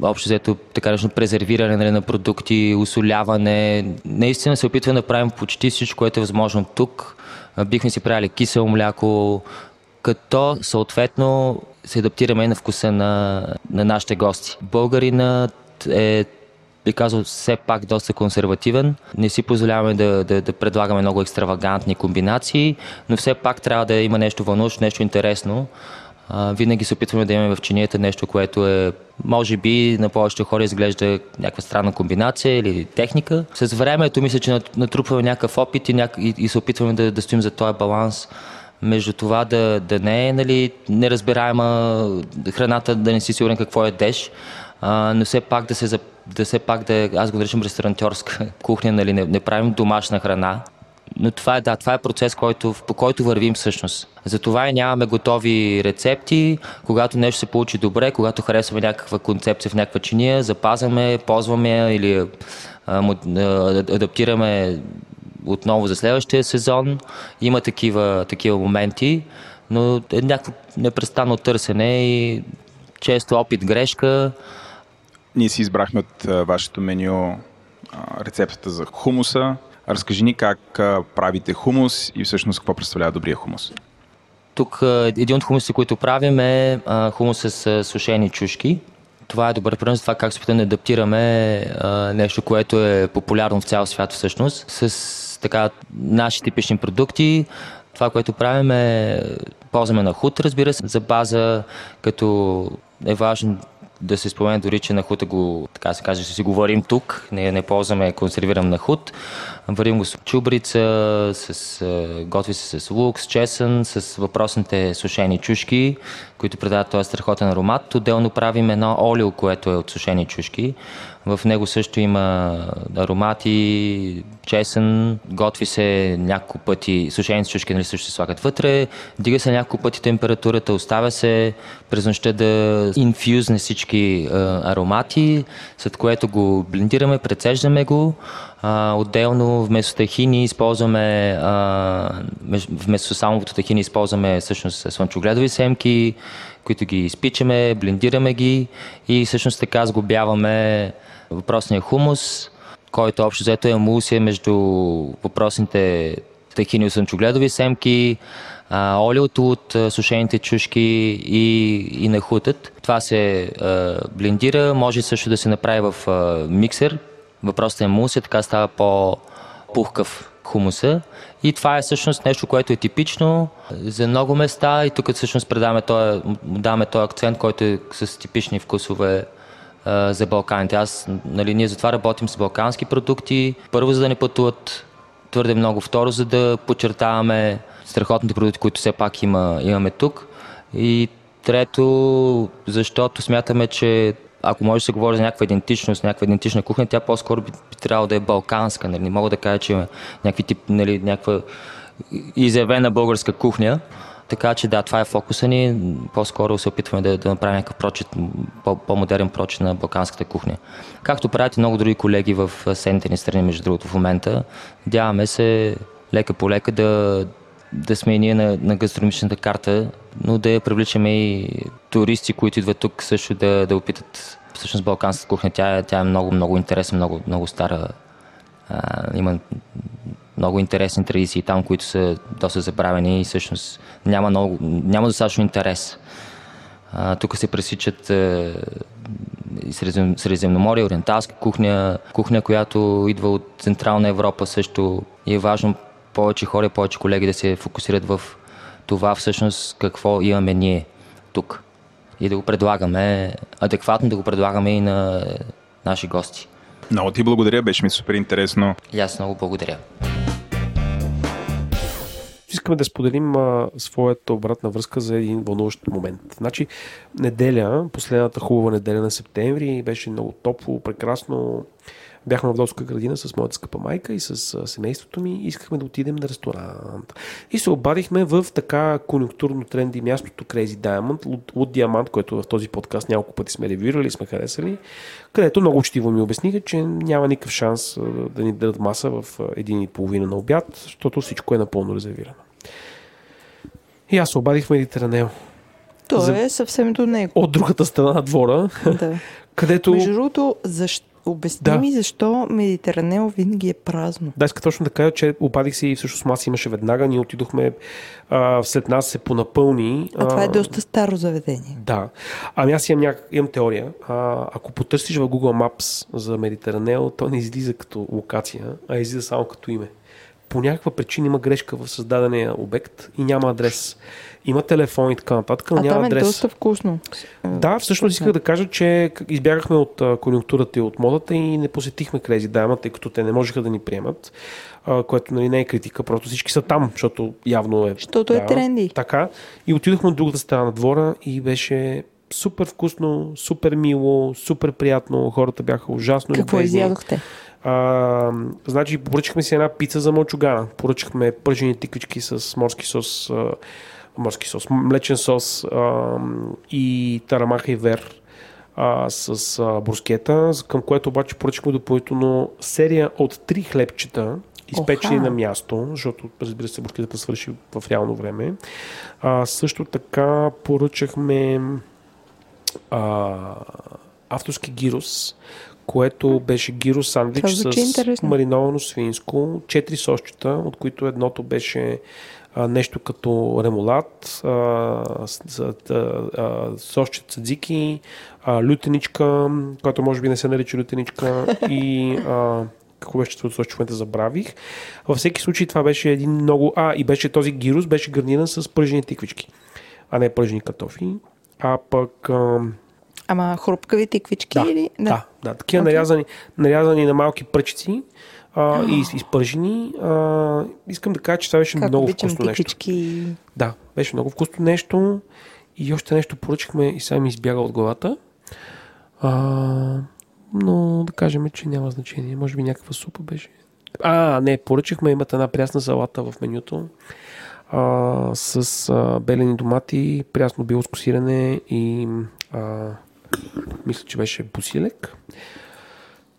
общо взето така нещо презервиране нали, на продукти, усоляване. Наистина се опитваме да правим почти всичко, което е възможно тук. Бихме си правили кисело мляко, като съответно се адаптираме на вкуса на, на нашите гости. Българинът е би казал, все пак доста консервативен. Не си позволяваме да, да, да предлагаме много екстравагантни комбинации, но все пак трябва да има нещо вълнуващо, нещо интересно. А, винаги се опитваме да имаме в чинията нещо, което е, може би, на повечето хора изглежда някаква странна комбинация или техника. С времето мисля, че натрупваме някакъв опит и, и се опитваме да, да стоим за този баланс между това да, да не е нали, неразбираема храната, да не си сигурен какво е деш, а, но все пак да се, да все пак да, аз го наричам ресторантьорска кухня, нали, не, не правим домашна храна, но това е, да, това е процес, който, по който вървим всъщност. Затова и нямаме готови рецепти. Когато нещо се получи добре, когато харесваме някаква концепция в някаква чиния, запазваме, ползваме или а, адаптираме отново за следващия сезон. Има такива, такива моменти, но е някакво непрестанно търсене и често опит-грешка. Ние си избрахме от вашето меню рецептата за хумуса. Разкажи ни как правите хумус и всъщност какво представлява добрия хумус. Тук един от хумусите, които правим е хумус с сушени чушки. Това е добър пример за това как се опитаме да адаптираме нещо, което е популярно в цял свят всъщност, с така наши типични продукти. Това, което правим е ползваме на худ, разбира се, за база, като е важно да се спомене дори, че на хута го, така се каже, си говорим тук, не, не ползваме консервиран на худ. Варим го с чубрица, с, готви се с лук, с чесън, с въпросните сушени чушки, които предават този страхотен аромат. Отделно правим едно олио, което е от сушени чушки. В него също има аромати, чесън, готви се няколко пъти, сушените чушки нали, също се слагат вътре, дига се няколко пъти температурата, оставя се през нощта да инфюзне всички а, аромати, след което го блендираме, прецеждаме го. А, отделно вместо тахини използваме, а, вместо самовото тахини използваме всъщност слънчогледови семки, които ги изпичаме, блендираме ги и всъщност така сглобяваме въпросния хумус, който общо взето е емулсия между въпросните тахини слънчогледови семки, а, олиото от а, сушените чушки и, и нахутът. Това се а, блендира, може също да се направи в а, миксер. Въпросът е емулсия, така става по-пухкав хумуса. И това е всъщност нещо, което е типично за много места и тук всъщност предаваме този, даваме този акцент, който е с типични вкусове за Балканите. Аз, нали, ние затова работим с балкански продукти. Първо, за да не пътуват твърде много. Второ, за да подчертаваме страхотните продукти, които все пак има, имаме тук. И трето, защото смятаме, че ако може да се говори за някаква идентичност, някаква идентична кухня, тя по-скоро би, би трябвало да е балканска. Нали? Не мога да кажа, че има някакви тип, нали, някаква изявена българска кухня. Така че да, това е фокуса ни. По-скоро се опитваме да, да направим някакъв прочит, по-модерен прочит на балканската кухня. Както правят и много други колеги в съседните ни страни, между другото, в момента. Надяваме се лека по лека да, да сме и ние на, на гастрономичната карта, но да привличаме и туристи, които идват тук също да, да опитат всъщност балканската кухня. Тя, тя е много, много интересна, много, много стара. А, има много интересни традиции там, които са доста забравени и всъщност няма, много, няма достатъчно интерес. Тук се пресичат е, Средизем, Средиземноморие, ориенталска кухня, кухня, която идва от Централна Европа също и е важно повече хора, повече колеги да се фокусират в това всъщност какво имаме ние тук и да го предлагаме, адекватно да го предлагаме и на наши гости. Много ти благодаря, беше ми супер интересно. И аз много благодаря искаме да споделим а, своята обратна връзка за един вълнуващ момент. Значи, неделя, последната хубава неделя на септември, беше много топло, прекрасно. Бяхме в Долска градина с моята скъпа майка и с семейството ми и искахме да отидем на ресторант. И се обадихме в така конюнктурно тренди мястото Crazy Diamond, от Диамант, което в този подкаст няколко пъти сме ревюирали, сме харесали, където много учтиво ми обясниха, че няма никакъв шанс да ни дадат маса в един и половина на обяд, защото всичко е напълно резервирано. И аз се обадих в Медитеранео. То за... е съвсем до него. От другата страна на двора. Да. където... Между другото, защо Обясни да. ми защо Медитеранео винаги е празно. Да, иска точно да кажа, че обадих се и всъщност маса имаше веднага. Ние отидохме, а, след нас се понапълни. А, а това е доста старо заведение. Да. Ами аз имам, няк... имам теория. А, ако потърсиш в Google Maps за Медитеранео, то не излиза като локация, а излиза само като име по някаква причина има грешка в създадения обект и няма адрес. Има телефон и така нататък, но а няма там е адрес. доста вкусно. Да, всъщност исках да кажа, че избягахме от конюнктурата и от модата и не посетихме Crazy Diamond, тъй като те не можеха да ни приемат, което нали, не е критика, просто всички са там, защото явно е... Защото е да, е тренди. Така. И отидохме от другата страна на двора и беше супер вкусно, супер мило, супер приятно. Хората бяха ужасно Какво любезни. изядохте? А, значи, поръчахме си една пица за мълчугана. Поръчахме пържени тиквички с морски сос, а, морски сос, млечен сос а, и тарамаха и вер а, с а, брускета, към което обаче поръчахме допълнително серия от три хлебчета, изпечени Оха. на място, защото, разбира се, брускетата свърши в реално време. А, също така поръчахме а, авторски гирос, което беше гиро сандвич с интересно. мариновано свинско, четири сосчета, от които едното беше а, нещо като ремолад, сосче цадзики, а, лютеничка, която може би не се нарича лютеничка и а, какво беше това сосче, в момента забравих. Във всеки случай това беше един много... А, и беше този гирус, беше гарниран с пръжени тиквички, а не пръжени картофи. А пък... А, Ама хрупкави тиквички да, или? Да, да, да такива okay. нарязани, нарязани на малки пръчици, а, и изпържени. А, искам да кажа, че това беше Как много вкусно нещо. тиквички. Да, беше много вкусно нещо. И още нещо поръчахме и сега ми избяга от главата. А, но да кажем, че няма значение. Може би някаква супа беше. А, не, поръчахме, имате една прясна салата в менюто. А, с а, белени домати, прясно билско сирене и а, мисля, че беше бусилек.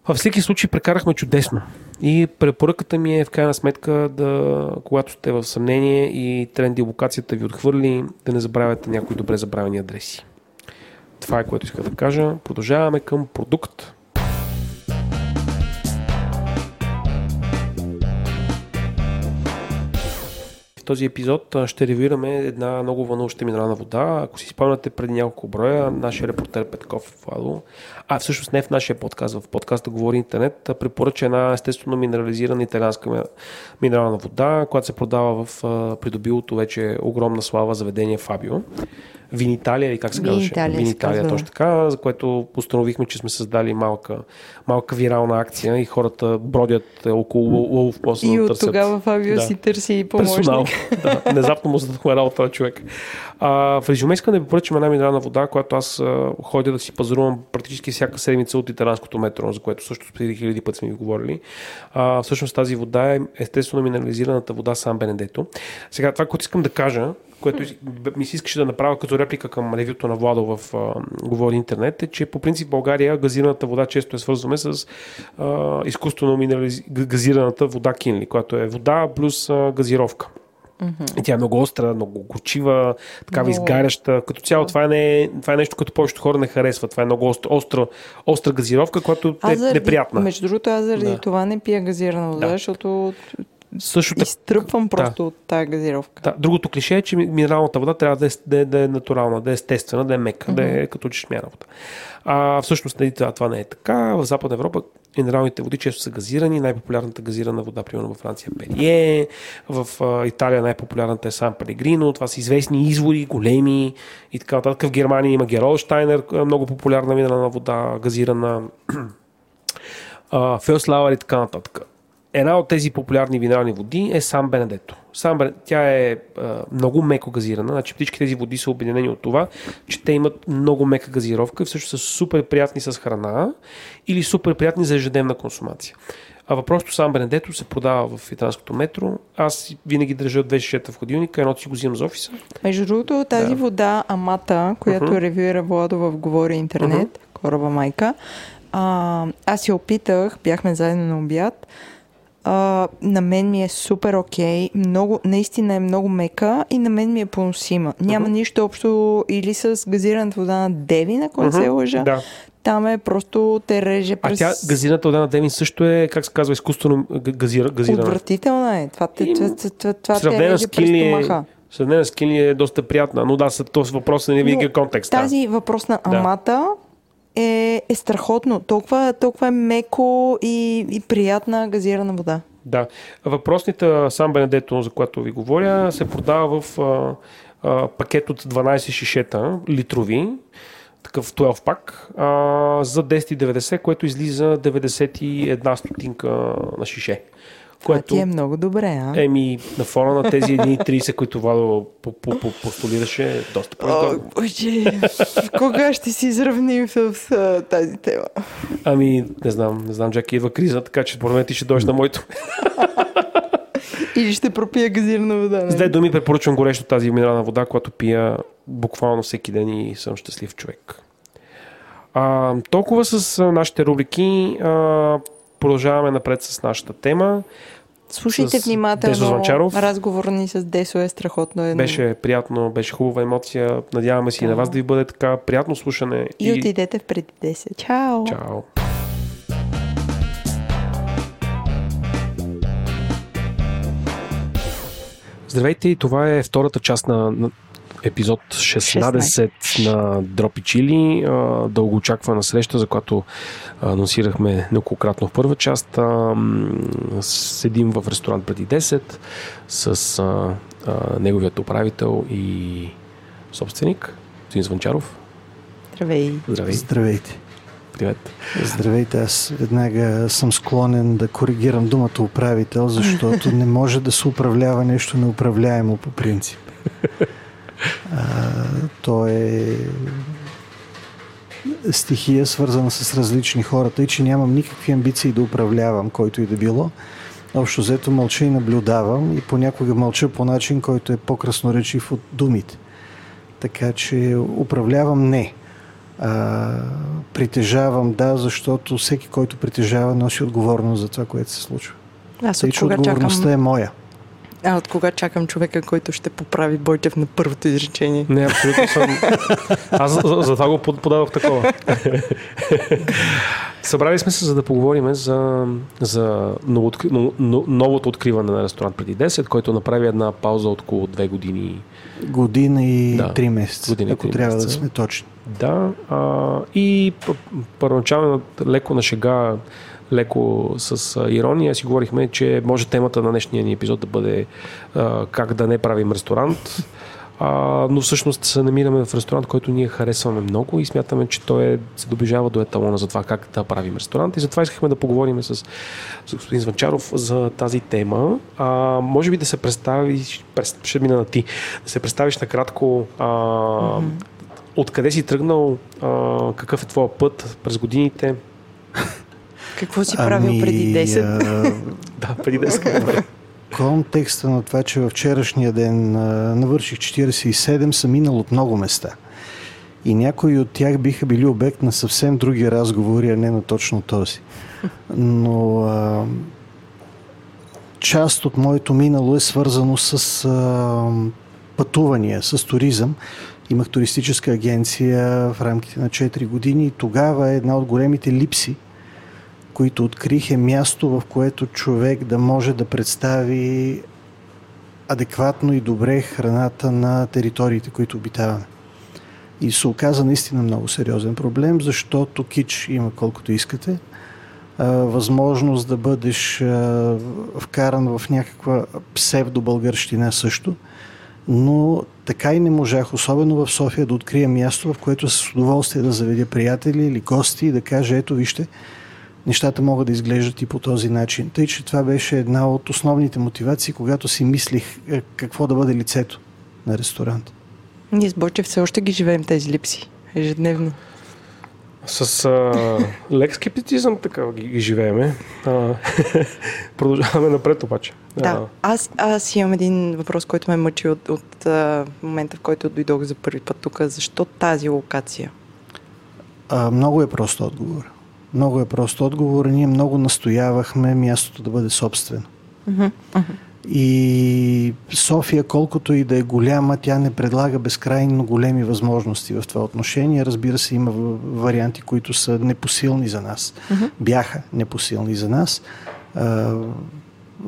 Във всеки случай прекарахме чудесно. И препоръката ми е в крайна сметка да, когато сте в съмнение и тренди локацията ви отхвърли, да не забравяте някои добре забравени адреси. Това е което иска да кажа. Продължаваме към продукт. Този епизод ще ревюираме една много вълнуваща минерална вода. Ако си спомняте преди няколко броя, нашия репортер Петков Владо, а всъщност не в нашия подкаст, в подкаста Говори интернет, препоръча една естествено минерализирана италианска ми- минерална вода, която се продава в придобилото вече огромна слава заведение Фабио. Виниталия или как се казваше? Виниталия Виниталия, точно така, за което постановихме, че сме създали малка, малка вирална акция и хората бродят около Лъв после И да от търсят тогава Фабио Да. си търси помощник. персонал. да, внезапно му зададохме работа на човек. А, в резюме искам да ви поръчам една минерална вода, която аз а, ходя да си пазарувам практически всяка седмица от италянското метро, за което също преди хиляди пъти сме ви говорили. А, всъщност тази вода е естествено минерализираната вода Сан Бенедето. Сега това, което искам да кажа, което ми се искаше да направя като реплика към ревюто на Владо в а, Говори интернет, е, че по принцип в България газираната вода често е свързваме с а, изкуствено минерализ... газираната вода Кинли, която е вода плюс а, газировка. И тя е много остра, много горчива, такава Много. изгаряща. Като цяло това, не е, това е нещо, което повечето хора не харесват. Това е много остра, остра, остра газировка, която е заради, неприятна. между другото, аз заради Да. това не пия газирана вода, Да. защото Също така, изтръпвам просто от тази газировка. Да, другото клише е, че ми- минералната вода трябва да е, да е, да е натурална, да е естествена, да е мека, да е като чешмяна вода. А всъщност нали, това, това не е така. В Западна Европа минералните води често са газирани. Най-популярната газирана вода, примерно във Франция е Перие, в Италия най-популярната е Сан Пелегрино. Това са известни извори, големи и така нататък. В Германия има Геролштайнер, много популярна минерална вода, газирана. Фелслауър и така нататък. Една от тези популярни минерални води е Сан Бенедето. Сан Бен... Тя е а, много меко газирана. Значи всички тези води са обединени от това, че те имат много мека газировка и всъщност са супер приятни с храна или супер приятни за ежедневна консумация. А въпросто Сан Бенедето се продава в италянското метро. Аз винаги държа две шишета в ходилника, едното си го взимам за офиса. Между другото, тази Да. вода Амата, която Мгм. ревюира Владо в Говори интернет, кораба майка, а, аз я опитах, бяхме заедно на обяд. А, на мен ми е супер окей, много, наистина е много мека и на мен ми е поносима. Няма нищо общо или с газираната вода на Девин, ако не се Мгм. лъжа. Да. Там е просто те реже А през... тя газираната вода на Девин също е, как се казва, изкуствено газира, газирана. Отвратителна е. Това, те, И- това, това, това, те реже с през е, стомаха. сравнена с Кинли е доста приятна, но да, са- този въпрос не винаги е контекст. Тази въпрос на амата е, е страхотно. Толкова, толкова е меко и, и приятна газирана вода. Да. Въпросната Сан Бенедето, за която ви говоря, се продава в а, а, пакет от 12 шишета, литрови, такъв 12 пак, за 10,90, което излиза 91 стотинка на шише. Което ти е много добре, а? еми на фона на тези 1,30, които Владо по- по- по- постулираше, е доста по-изгодно. кога ще си изравним с, тази тема? Ами, не знам, не знам, Джаки, идва криза, така че според мен ти ще дойдеш на моето. Или ще пропия газирана вода. С две думи препоръчвам горещо тази минерална вода, която пия буквално всеки ден и съм щастлив човек. А, толкова с а, нашите рубрики. А, продължаваме напред с нашата тема. Слушайте внимателно. Разговор ни с Десо е страхотно. Е Беше приятно, беше хубава емоция. Надяваме се и на вас да ви бъде така. Приятно слушане. И отидете в преди 10. Чао! Чао! Здравейте и това е втората част на, на епизод 16 на Дропи Чили. А, Дълго очаквана среща, за която анонсирахме неколкократно в първа част. Седим в ресторант преди 10 с а, а, неговият управител и собственик, господин Звънчаров. Здравей! Здравей! Здравейте. Привет. Здравейте, аз веднага съм склонен да коригирам думата управител, защото не може да се управлява нещо неуправляемо по принцип. А, то е стихия, свързана с различни хора, тъй че нямам никакви амбиции да управлявам, който и да било. Общо взето мълча и наблюдавам и понякога мълча по начин, който е по-красноречив от думите. Така че управлявам не. А, притежавам да, защото всеки, който притежава, носи отговорност за това, което се случва. Аз Тъй, че отговорността чакам, е моя. А, от кога чакам човека, който ще поправи Бойчев на първото изречение? Не, абсолютно съм. Аз за, за, за това го под- подадох такова. Събрали сме се, за да поговорим за, за новооткри, но, но, новото откриване на ресторант преди 10, който направи една пауза от около две години. Година и Да. три месеца, Година ако три трябва месеца. да сме точни. Да, а, и първоначално леко на шега, леко с ирония си говорихме, че може темата на днешния ни епизод да бъде а, как да не правим ресторант. А, но всъщност се намираме в ресторант, който ние харесваме много и смятаме, че той е, се доближава до еталона за това как да правим ресторант. И затова искахме да поговорим с, с господин Звънчаров за тази тема. А, може би да се представиш, през- ще мина на ти, да се представиш накратко а, Откъде си тръгнал? А, какъв е твоя път през годините? Какво си правил преди 10? а, Да, преди 10 години. контекста на това, че във вчерашния ден навърших 47, съм минал от много места. И някои от тях биха били обект на съвсем други разговори, а не на точно този. Но а, част от моето минало е свързано с а, пътувания, с туризъм. Имах туристическа агенция в рамките на 4 години и тогава една от големите липси, които открих е място, в което човек да може да представи адекватно и добре храната на териториите, които обитаваме. И се оказа наистина много сериозен проблем, защото кич има колкото искате. Възможност да бъдеш вкаран в някаква псевдобългарщина също. Но така и не можах, особено в София, да открия място, в което с удоволствие да заведя приятели или гости и да кажа, ето вижте, нещата могат да изглеждат и по този начин. Тъй, че това беше една от основните мотивации, когато си мислих е, какво да бъде лицето на ресторант. Ние с Бойчев все още ги живеем тези липси. Ежедневно. С а, лек скептицизъм така ги, ги живееме. А, продължаваме напред обаче. Да, аз, аз имам един въпрос, който ме мъчи от, от а, момента, в който дойдох за първи път тук. Защо тази локация? А, много е прост отговор. Много е прост отговор. Ние много настоявахме мястото да бъде собствено. И София, колкото и да е голяма, тя не предлага безкрайно големи възможности в това отношение. Разбира се, има варианти, които са непосилни за нас. Бяха непосилни за нас.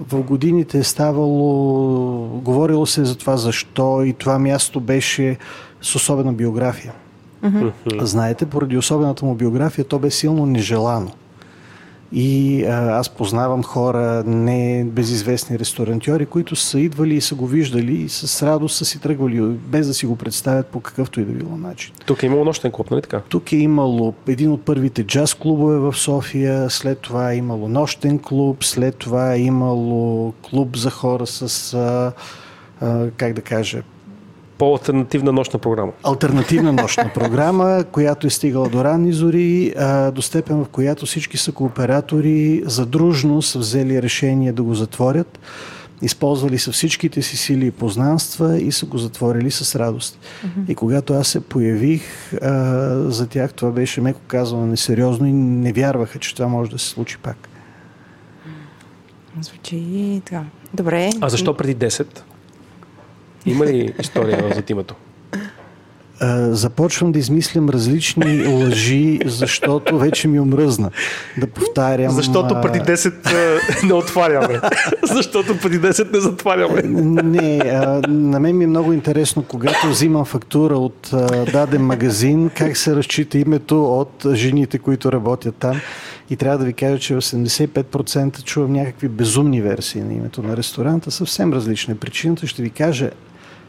В годините е ставало, говорило се за това защо и това място беше с особена биография. Знаете, поради особената му биография, то бе силно нежелано. И а, аз познавам хора, не безизвестни ресторантьори, които са идвали и са го виждали и с радост са си тръгвали, без да си го представят по какъвто и да било начин. Тук е имало нощен клуб, нали така? Тук е имало един от първите джаз клубове в София, след това е имало нощен клуб, след това е имало клуб за хора с, а, а, как да кажа, По-алтернативна нощна програма. альтернативна нощна програма, която е стигала до ранни зори, до степен в която всички са кооператори задружно са взели решение да го затворят. Използвали са всичките си сили и познанства и са го затворили с радост. И когато аз се появих, а, за тях това беше меко казано несериозно и не вярваха, че това може да се случи пак. Звучи така. Добре. А защо преди 10? Има ли история за името? А, започвам да измислям различни лъжи, защото вече ми омръзна да повтарям. Защото преди 10 а, не отваряме. Защото преди 10 не затваряме. Не, на мен ми е много интересно, когато взимам фактура от даден магазин, как се разчита името от жените, които работят там. И трябва да ви кажа, че в 85% чувам някакви безумни версии на името на ресторанта. Съвсем различна е причината. Ще ви кажа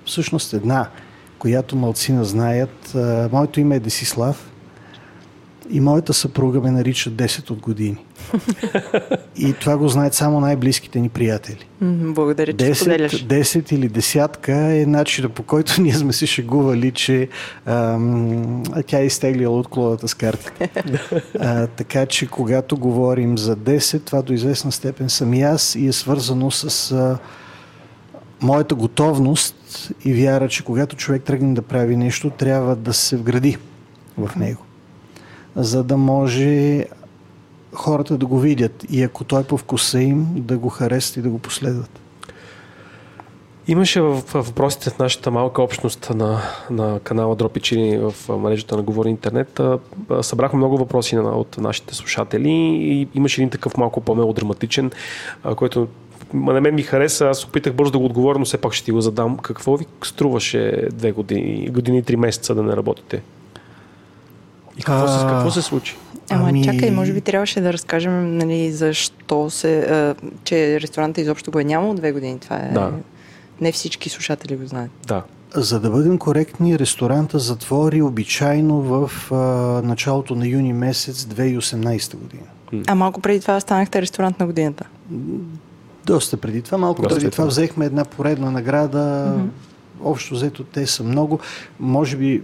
всъщност една, която малцина знаят. Моето име е Десислав. И моята съпруга ме нарича 10 от години. И това го знаят само най-близките ни приятели. Благодаря, че 10, споделяш. 10 или десятка е начинът по който ние сме се шегували, че ам, тя е изтеглила от колодата с карти. а, така че когато говорим за 10, това до известна степен съм и аз и е свързано с а, моята готовност и вяра, че когато човек тръгне да прави нещо, трябва да се вгради в него, за да може хората да го видят и ако той по вкуса им, да го харесат и да го последват. Имаше в, въпросите в нашата малка общност на, на канала Дропи Чили в мрежата на Говори Интернет. Събрахме много въпроси от нашите слушатели и имаше един такъв малко по-мелодраматичен, който на мен ми хареса. Аз опитах бързо да го отговоря, но все пак ще ти го задам. Какво ви струваше две години, години и три месеца да не работите? И какво, се, А, какво се случи? Ама Ами- чакай, може би трябваше да разкажем нали, защо се, а, че ресторанта изобщо го е нямало две години. Това е... Да. Не всички слушатели го знаят. Да. За да бъдем коректни, ресторанта затвори обичайно в а, началото на юни месец 2018 година. А малко преди това станахте ресторант на годината. Доста преди това, малко Доста преди това това. взехме една поредна награда. Общо взето те са много. Може би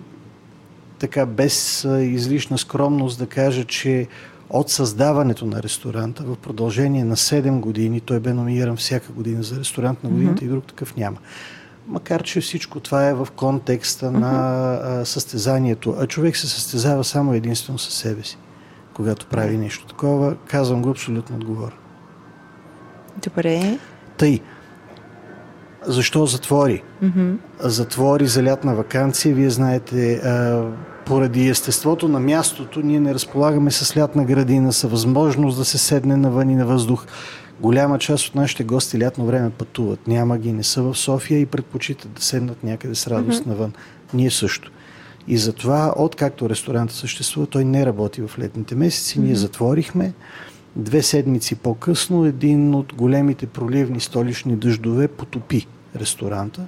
така без излишна скромност да кажа, че от създаването на ресторанта в продължение на 7 години, той бе номиниран всяка година за ресторант на годината и друг такъв няма. Макар, че всичко това е в контекста на а, състезанието. А човек се състезава само единствено със себе си, когато прави нещо такова. Казвам го абсолютно отговорно. Добре. Тъй. Защо затвори? Затвори за лятна вакансия. Вие знаете, поради естеството на мястото, ние не разполагаме с лятна градина, с възможност да се седне навън и на въздух. Голяма част от нашите гости лятно време пътуват. Няма ги, не са в София и предпочитат да седнат някъде с радост навън. Ние също. И затова, откакто ресторанта съществува, той не работи в летните месеци. Ние затворихме. Две седмици по-късно един от големите проливни столични дъждове потопи ресторанта.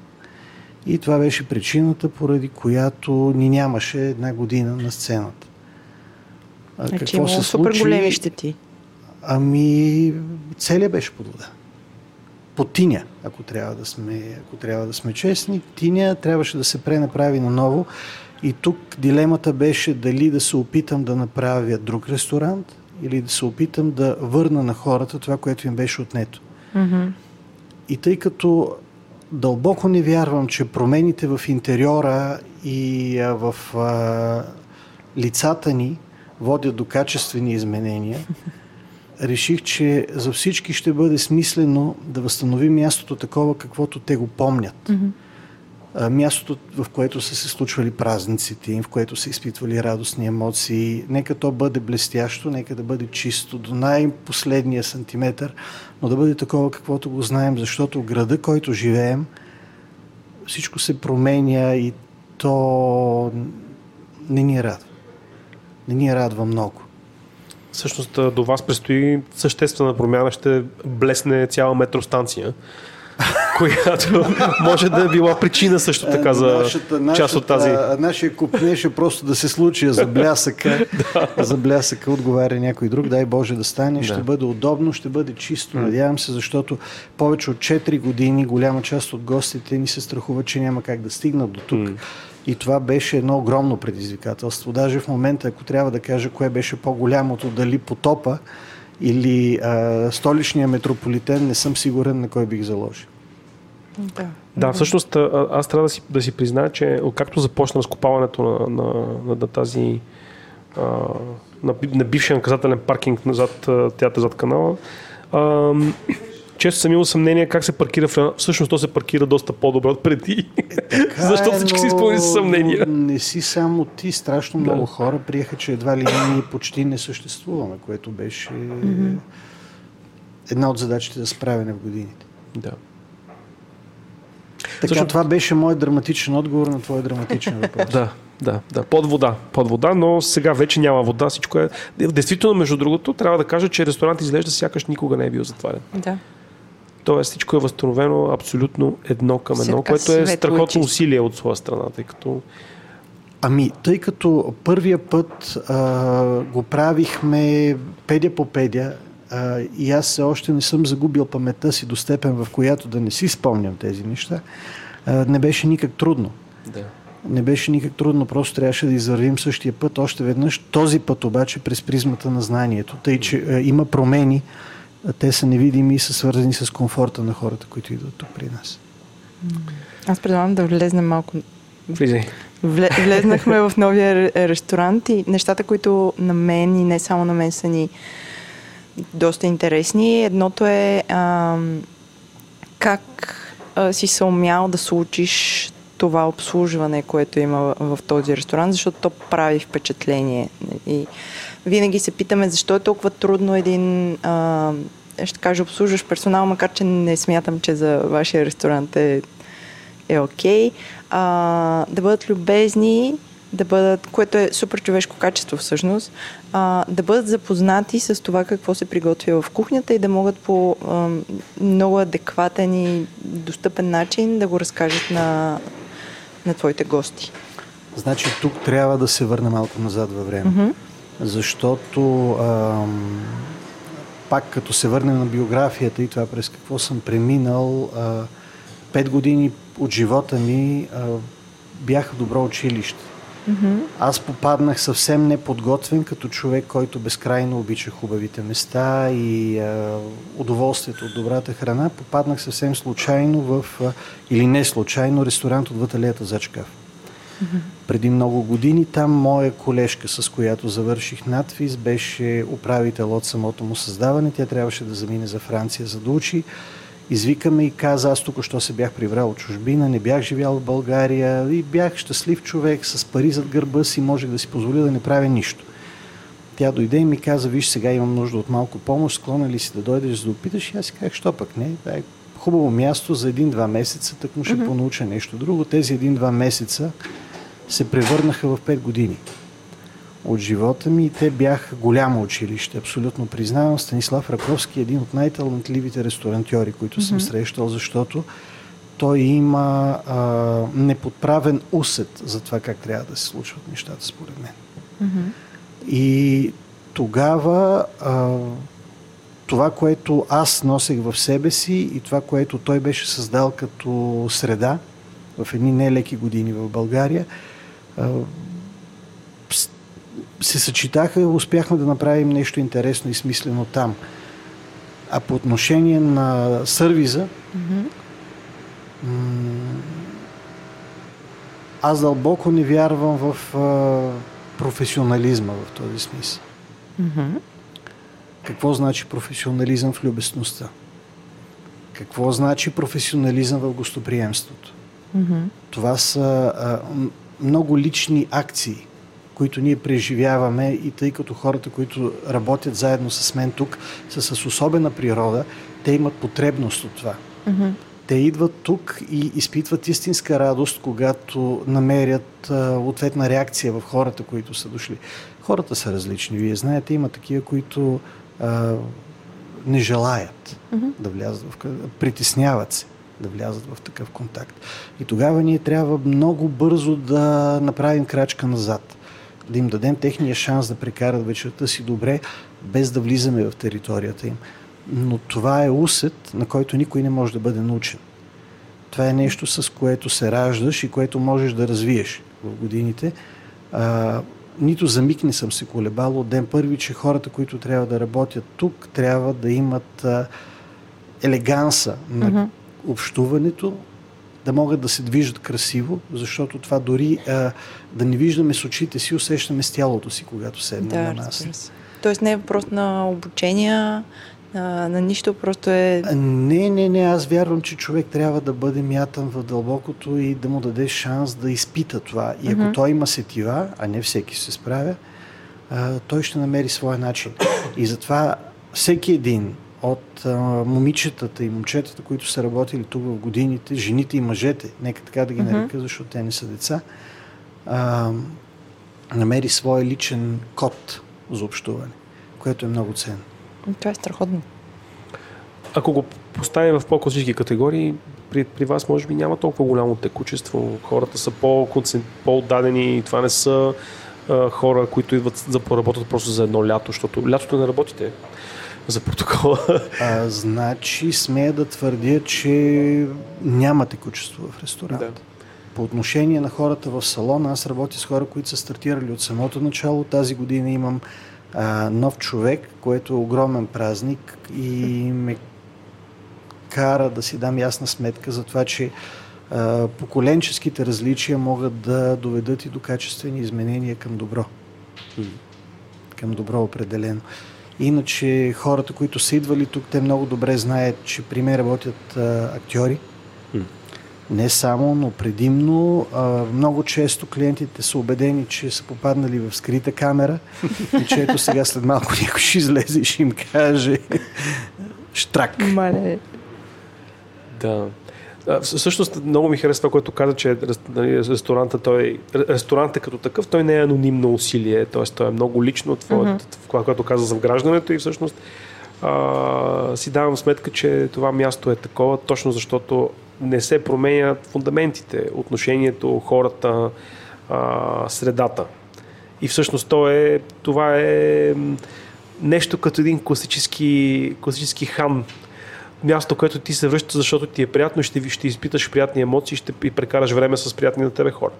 И това беше причината, поради която ни нямаше една година на сцената. А Значи имало супер големи щети. Ами, целият беше под вода. По тиня, ако трябва да сме, ако трябва да сме честни. Тиня трябваше да се пренаправи наново. И тук дилемата беше дали да се опитам да направя друг ресторант или да се опитам да върна на хората това, което им беше отнето. И тъй като дълбоко не вярвам, че промените в интериора и а, в а, лицата ни водят до качествени изменения, реших, че за всички ще бъде смислено да възстановим мястото такова, каквото те го помнят. А, Мястото, в което са се случвали празниците им, в което са изпитвали радостни емоции. Нека то бъде блестящо, нека да бъде чисто до най-последния сантиметър, но да бъде такова, каквото го знаем, защото града, който живеем, всичко се променя и то не ни радва. Не ни радва много. Всъщност до вас предстои съществена промяна. Ще блесне цяла метростанция, която може да е била причина също така за част от тази... Нашия купнеж е просто да се случи за блясъка. За блясъка отговаря някой друг. Дай Боже да стане. Ще Да. бъде удобно, ще бъде чисто. Надявам се, защото повече от 4 години голяма част от гостите ни се страхуват, че няма как да стигнат до тук. И това беше едно огромно предизвикателство. Даже в момента, ако трябва да кажа кое беше по-голямото, дали потопа или а, столичния метрополитен, не съм сигурен на кой бих заложил. Да. Да, всъщност а- аз трябва да си, да си призная, че както започна разкопаването на, на, на, на тази а, на, на бившия наказателен паркинг назад театър зад канала, а, често съм имал съмнение как се паркира в района. Всъщност то се паркира доста по-добре от преди. Защо Така е, всички си изпълни с съмнения? Не си само ти, страшно много хора приеха, че едва ли ние почти не съществуваме, което беше една от задачите за справяне в годините. Да. Така, Също- това беше моят драматичен отговор на твой драматичен въпрос. Да, да, да. Под вода. Под вода, но сега вече няма вода. Всичко е. Действително, между другото, трябва да кажа, че ресторант изглежда сякаш никога не е бил затворен. да. Тоест всичко е възстановено абсолютно едно към едно, което е страхотно усилие от своя страна, тъй като Ами, тъй като първия път а, го правихме педя по педя а, и аз все още не съм загубил паметта си до степен, в която да не си спомням тези неща, а, не беше никак трудно. Да. Не беше никак трудно, просто трябваше да извървим същия път още веднъж. Този път обаче през призмата на знанието. Тъй, че а, има промени, а, те са невидими и са свързани с комфорта на хората, които идват тук при нас. Аз предлагам да влезнем малко Влизай. Вле, влезнахме в новия ре- ресторант и нещата, които на мен и не само на мен са ни доста интересни. Едното е а, как а, си се умял да случиш това обслужване, което има в, в този ресторант, защото то прави впечатление. И винаги се питаме защо е толкова трудно един, а, ще кажа, обслужващ персонал, макар че не смятам, че за вашия ресторант е е окей. А, да бъдат любезни, да бъдат, което е супер човешко качество всъщност, а, да бъдат запознати с това какво се приготвя в кухнята и да могат по а, много адекватен и достъпен начин да го разкажат на, на твоите гости. Значи тук трябва да се върне малко назад във време. Мгм. Защото ам, пак като се върнем на биографията и това през какво съм преминал, а, пет години от живота ми а, бяха добро училище. Аз попаднах съвсем неподготвен като човек, който безкрайно обича хубавите места и а, удоволствието от добрата храна. Попаднах съвсем случайно в, а, или не случайно, ресторант от Ваталията за Чкав. Преди много години там моя колежка, с която завърших надвис, беше управител от самото му създаване. Тя трябваше да замине за Франция, за да учи. Извикаме и каза, аз тук що се бях приврал от чужбина, не бях живял в България и бях щастлив човек с пари зад гърба си, можех да си позволя да не правя нищо. Тя дойде и ми каза, виж, сега имам нужда от малко помощ, склонен ли си да дойдеш за да опиташ? И аз си казах, що пък не, това е хубаво място за един-два месеца, так му ще mm-hmm. понауча нещо друго. Тези един-два месеца се превърнаха в 5 години от живота ми и те бяха голямо училище. Абсолютно признавам. Станислав Раковски е един от най-талантливите ресторантьори, които съм срещал, защото той има а, неподправен усет за това как трябва да се случват нещата, според мен. И тогава а, това, което аз носех в себе си и това, което той беше създал като среда в едни нелеки години в България, се съчетаха и успяхме да направим нещо интересно и смислено там. А по отношение на сервиза, м- аз дълбоко не вярвам в а, професионализма в този смисъл. Какво значи професионализъм в любезността? Какво значи професионализъм в гостоприемството? Това са а, много лични акции, които ние преживяваме и тъй като хората, които работят заедно с мен тук, са с особена природа, те имат потребност от това. Те идват тук и изпитват истинска радост, когато намерят а, ответна реакция в хората, които са дошли. Хората са различни. Вие знаете, има такива, които а, не желаят да влязат в... Притесняват се да влязат в такъв контакт. И тогава ние трябва много бързо да направим крачка назад. Да им дадем техния шанс да прекарат вечерта си добре, без да влизаме в територията им. Но това е усет, на който никой не може да бъде научен. Това е нещо, с което се раждаш и което можеш да развиеш в годините. А, нито за миг не съм се колебал от ден първи, че хората, които трябва да работят тук, трябва да имат а, елеганса на общуването, да могат да се движат красиво, защото това дори а, да не виждаме с очите си, усещаме с тялото си, когато седнем Да, на нас. Тоест не е въпрос на обучения, на, на нищо, просто е... Не, не, не, аз вярвам, че човек трябва да бъде мятан в дълбокото и да му даде шанс да изпита това. И ако той има сетива, а не всеки се справя, а, той ще намери своя начин. И затова всеки един от а, момичетата и момчетата, които са работили тук в годините, жените и мъжете, нека така да ги нарека, защото те не са деца, а, намери своя личен код за общуване, което е много ценно. Това е страхотно. Ако го поставим в по-класически категории, при, при вас може би няма толкова голямо текучество. Хората са по, по-отдадени. Това не са а, хора, които идват за поработят просто за едно лято, защото лятото не работите за протокола. А, значи, смея да твърдя, че няма текучество в ресторанта. Да. По отношение на хората в салона, аз работя с хора, които са стартирали от самото начало. Тази година имам а, нов човек, което е огромен празник и ме кара да си дам ясна сметка за това, че а, поколенческите различия могат да доведат и до качествени изменения към добро. Към добро определено. Иначе хората, които са идвали тук, те много добре знаят, че при мен работят а, актьори. Не само, но предимно. А, много често клиентите са убедени, че са попаднали в скрита камера и че ето сега след малко някой ще излезе и ще им каже штрак. Мале. Да. Всъщност много ми харесва това, което каза, че нали, ресторанта, той, ресторанта като такъв, той не е анонимно усилие, т.е. той е много лично, това, mm-hmm. което каза за вграждането и всъщност а, си давам сметка, че това място е такова, точно защото не се променят фундаментите, отношението, хората, а, средата. И всъщност то е, това е нещо като един класически, класически хан, място, което ти се връща, защото ти е приятно, ще, ще изпиташ приятни емоции, ще прекараш време с приятни на тебе хора.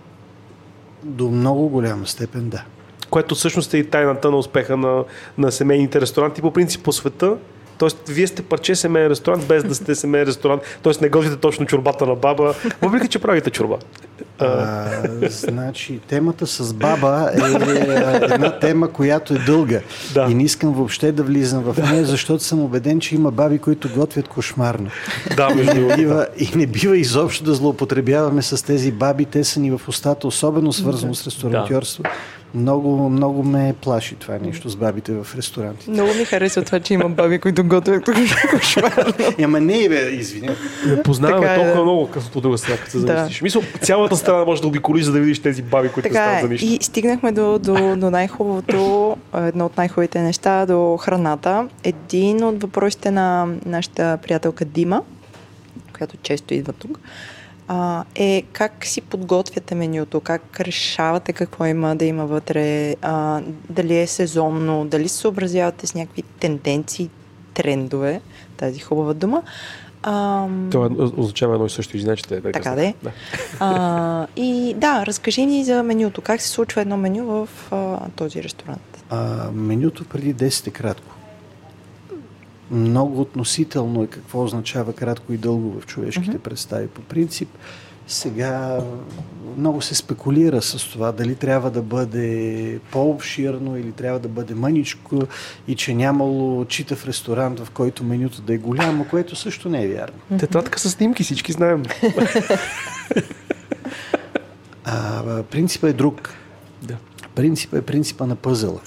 До много голяма степен, да. Което всъщност е и тайната на успеха на, на семейните ресторанти. По принцип по света Тоест, вие сте парче семейен ресторант, без да сте семейен ресторант. Тоест, не готвите точно чорбата на баба, въпреки че правите чорба. А, значи, темата с баба е една тема, която е дълга. Да. И не искам въобще да влизам в нея, защото съм убеден, че има баби, които готвят кошмарно. Да, между и, не бива, и не бива изобщо да злоупотребяваме с тези баби. Те са ни в устата, особено свързано с ресторантьорство. Да. Много, много ме плаши това нещо с бабите в ресторанти. Много ми харесва това, че има баби, които готвят кошмарно. Ама не, бе, извиня. Не познаваме така, е, толкова да. много, като от друга страна, като се замислиш. Да. Мисля, цялата страна може да обиколиш, за да видиш тези баби, които така, стават за нищо. И стигнахме до, до, до най-хубавото, едно от най-хубавите неща, до храната. Един от въпросите на нашата приятелка Дима, която често идва тук, а, е как си подготвяте менюто, как решавате какво има да има вътре, а, дали е сезонно, дали се съобразявате с някакви тенденции, трендове, тази хубава дума. А, Това означава едно и също, извинете, е Така да е. Да. А, и да, разкажи ни за менюто. Как се случва едно меню в а, този ресторант? А, менюто преди 10 е кратко много относително е какво означава кратко и дълго в човешките mm-hmm. представи. По принцип, сега много се спекулира с това дали трябва да бъде по-обширно или трябва да бъде мъничко и че нямало читав ресторант, в който менюто да е голямо, което също не е вярно. Тетрадка с снимки, всички знаем. а, принципът е друг. Да. Принципът е принципа на пъзела.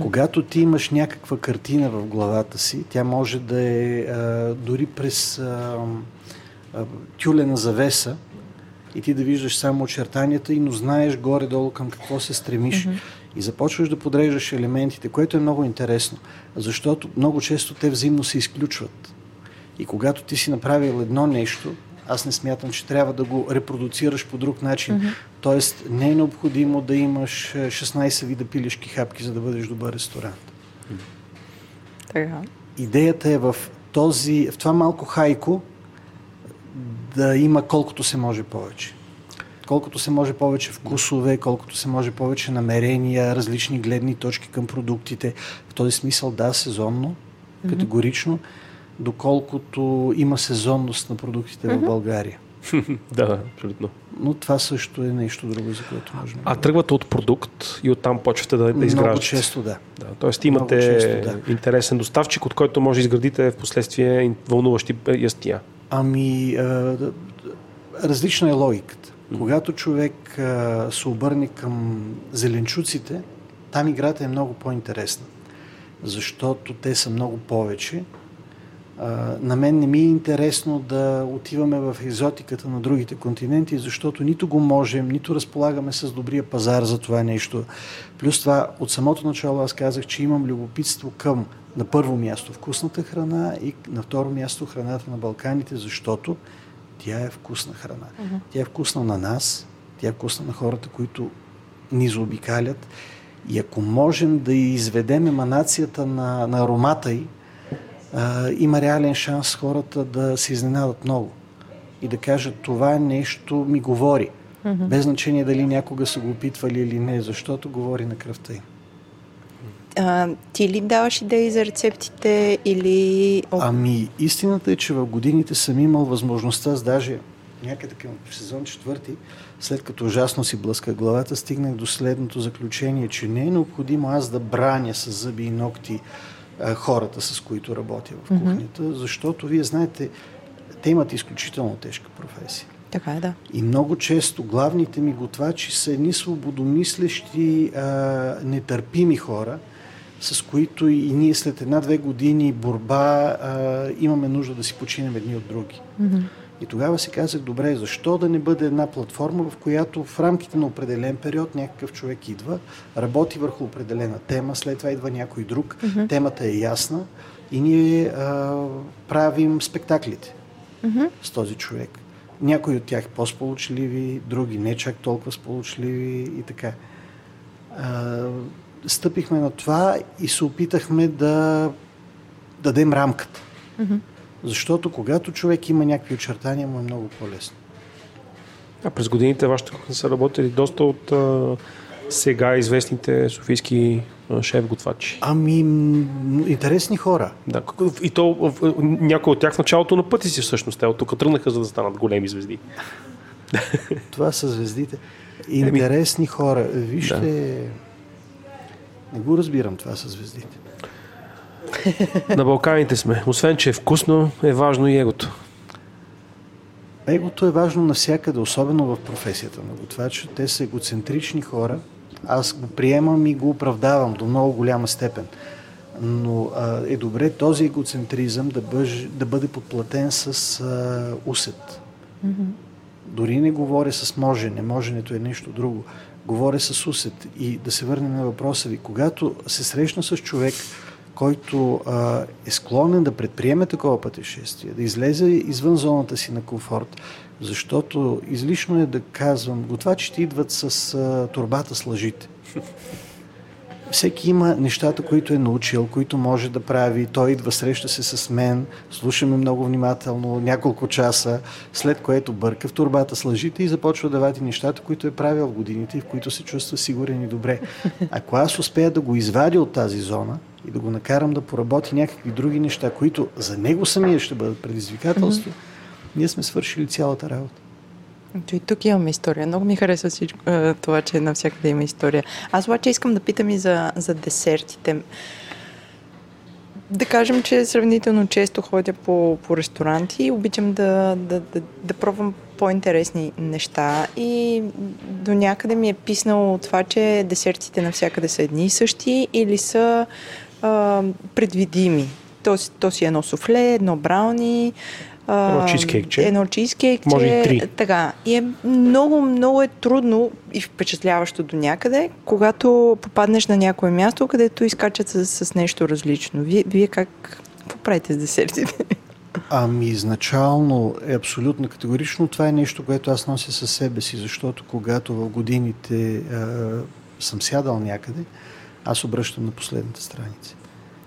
Когато ти имаш някаква картина в главата си, тя може да е а, дори през а, а, тюлена завеса и ти да виждаш само очертанията и но знаеш горе-долу към какво се стремиш. Mm-hmm. И започваш да подреждаш елементите, което е много интересно, защото много често те взаимно се изключват. И когато ти си направил едно нещо, аз не смятам, че трябва да го репродуцираш по друг начин. Mm-hmm. Тоест, не е необходимо да имаш 16 е, вида пилешки хапки, за да бъдеш добър ресторант. Така. Идеята е в, този, в това малко хайко да има колкото се може повече. Колкото се може повече вкусове, колкото се може повече намерения, различни гледни точки към продуктите. В този смисъл, да, сезонно, категорично. Mm-hmm доколкото има сезонност на продуктите mm-hmm. в България. да, абсолютно. Но това също е нещо друго, за което можем. А тръгвате от продукт и оттам почвате да, да изграждате? Много често, да. да тоест имате често, да. интересен доставчик, от който може да изградите в последствие вълнуващи ястия. Ами, а, различна е логиката. Когато човек а, се обърне към зеленчуците, там играта е много по-интересна. Защото те са много повече на мен не ми е интересно да отиваме в екзотиката на другите континенти, защото нито го можем, нито разполагаме с добрия пазар за това нещо. Плюс това, от самото начало аз казах, че имам любопитство към на първо място вкусната храна и на второ място храната на Балканите, защото Тя е вкусна храна. Uh-huh. Тя е вкусна на нас, тя е вкусна на хората, които ни заобикалят. И ако можем да изведем еманацията на, на аромата й, а, има реален шанс хората да се изненадат много и да кажат това нещо ми говори. Mm-hmm. Без значение дали някога са го опитвали или не, защото говори на кръвта им. А, ти ли даваш идеи за рецептите или... Ами, истината е, че в годините съм имал възможността, с даже някъде към сезон четвърти, след като ужасно си блъска главата, стигнах до следното заключение, че не е необходимо аз да браня с зъби и ногти а, хората, с които работя в кухнята, mm-hmm. защото вие знаете, те имат изключително тежка професия. Така е, да. И много често главните ми готвачи са едни свободомислещи, а, нетърпими хора, с които и ние след една-две години борба а, имаме нужда да си починем едни от други. Mm-hmm. И тогава си казах, добре, защо да не бъде една платформа, в която в рамките на определен период някакъв човек идва, работи върху определена тема, след това идва някой друг, mm-hmm. темата е ясна и ние а, правим спектаклите mm-hmm. с този човек. Някои от тях по-сполучливи, други не чак толкова сполучливи и така. А, стъпихме на това и се опитахме да дадем рамката. Mm-hmm. Защото когато човек има някакви очертания, му е много по-лесно. А през годините вашите кухни са работили доста от а, сега известните софийски шеф-готвачи. Ами, интересни хора. Да, и то някои от тях в началото на пъти си всъщност. Те от тук тръгнаха, за да станат големи звезди. Това са звездите. Интересни хора. Вижте, да. не го разбирам това са звездите. На Балканите сме. Освен, че е вкусно, е важно и егото. Егото е важно навсякъде, особено в професията на готвача. Те са егоцентрични хора. Аз го приемам и го оправдавам до много голяма степен. Но а, е добре този егоцентризъм да, бъж, да бъде подплатен с а, усет. Mm-hmm. Дори не говоря с можене. Моженето е нещо друго. Говоря с усет. И да се върнем на въпроса ви. Когато се срещна с човек, който а, е склонен да предприеме такова пътешествие, да излезе извън зоната си на комфорт, защото излишно е да казвам, готвачите идват с а, турбата с лъжите. Всеки има нещата, които е научил, които може да прави. Той идва, среща се с мен, слушаме много внимателно, няколко часа, след което бърка в турбата с лъжите и започва да вади нещата, които е правил в годините и в които се чувства сигурен и добре. Ако аз успея да го извадя от тази зона, и да го накарам да поработи някакви други неща, които за него самия ще бъдат предизвикателство, mm-hmm. ние сме свършили цялата работа. И тук имаме история. Много ми харесва всичко, това, че навсякъде има история. Аз обаче искам да питам и за, за десертите. Да кажем, че сравнително често ходя по, по ресторанти и обичам да, да, да, да пробвам по-интересни неща и до някъде ми е писнало това, че десертите навсякъде са едни и същи или са а, предвидими. То, то си едно суфле, едно брауни, едно чизкейкче. Едно чизкейкче. Може и три. Така. И е много, много е трудно и впечатляващо до някъде, когато попаднеш на някое място, където изкачат с, с нещо различно. Вие, вие как, какво правите с десертите? Ами, изначално е абсолютно категорично. Това е нещо, което аз нося със себе си, защото когато в годините а, съм сядал някъде, аз обръщам на последната страница.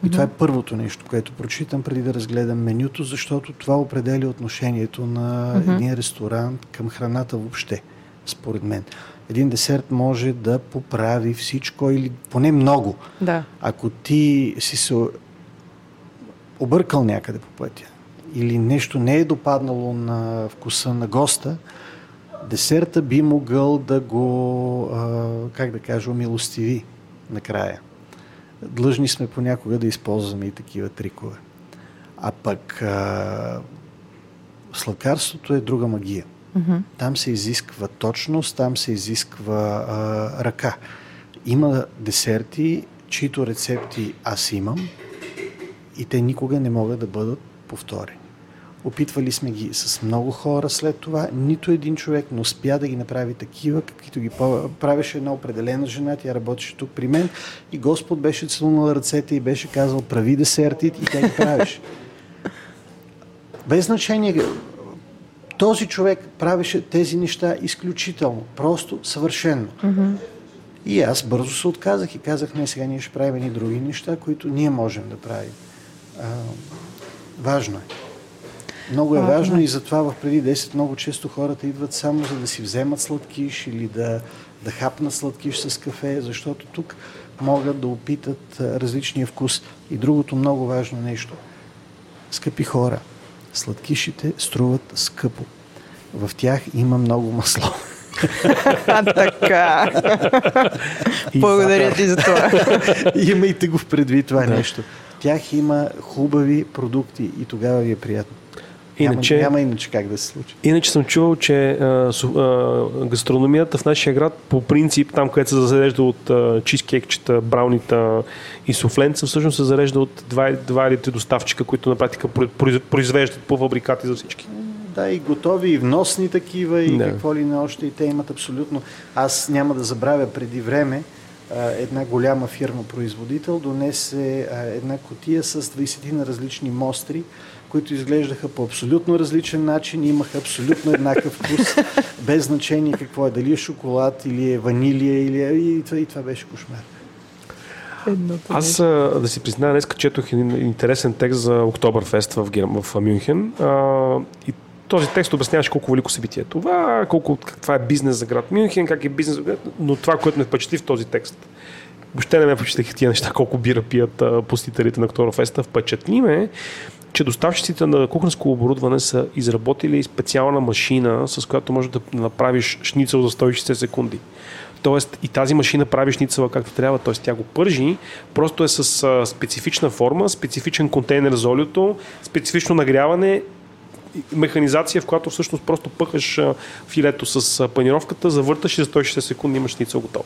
И mm-hmm. това е първото нещо, което прочитам преди да разгледам менюто, защото това определя отношението на mm-hmm. един ресторант към храната въобще, според мен. Един десерт може да поправи всичко или поне много. Да. Ако ти си се объркал някъде по пътя или нещо не е допаднало на вкуса на госта, десерта би могъл да го, как да кажа, умилостиви накрая. Длъжни сме понякога да използваме и такива трикове. А пък а, сладкарството е друга магия. Mm-hmm. Там се изисква точност, там се изисква а, ръка. Има десерти, чието рецепти аз имам и те никога не могат да бъдат повторени. Опитвали сме ги с много хора след това. Нито един човек не успя да ги направи такива, каквито ги правеше една определена жена. Тя работеше тук при мен и Господ беше целунал ръцете и беше казал прави десерти и тя ги правеше. Без значение този човек правеше тези неща изключително, просто съвършенно. И аз бързо се отказах и казах, не, сега ние ще правим и други неща, които ние можем да правим. А, важно е. Много е важно и затова в преди 10 много често хората идват само за да си вземат сладкиш или да, да хапнат сладкиш с кафе, защото тук могат да опитат а, различния вкус. И другото много важно нещо. Скъпи хора, сладкишите струват скъпо. В тях има много масло. А, така. Благодаря ти за това. Имайте го в предвид това нещо. В тях има хубави продукти и тогава ви е приятно. Иначе- Няма, няма иначе как да се случи. Иначе съм чувал, че а, а, гастрономията в нашия град по принцип, там където се зарежда от а, чизкекчета, браунита и суфленца, всъщност се зарежда от два, два или три доставчика, които на практика произ- произвеждат по фабрикати за всички. Да, и готови, и вносни такива, и Да. какво ли не още. И те имат абсолютно... Аз няма да забравя преди време една голяма фирма-производител донесе а, една котия с 20 на различни мостри, които изглеждаха по абсолютно различен начин, имаха абсолютно еднакъв вкус, без значение какво е, дали е шоколад или е ванилия, или е... И, това, и това беше кошмар. Едното Аз, а, да си призная, днес четох един интересен текст за Октоберфест в, Гер... в Мюнхен. А, и този текст обясняваше колко велико събитие е това, колко, каква е бизнес за град Мюнхен, как е бизнес за град, но това, което ме впечатли в този текст, въобще не ме впечатлиха тия неща, колко бира пият а, посетителите на Октоберфеста. Впечатли ме, че доставчиците на кухненско оборудване са изработили специална машина, с която можеш да направиш шницел за 160 секунди. Тоест и тази машина прави шницела както трябва, т.е. тя го пържи, просто е с специфична форма, специфичен контейнер за олиото, специфично нагряване, механизация, в която всъщност просто пъхаш филето с панировката, завърташ и за 160 секунди имаш шницел готов.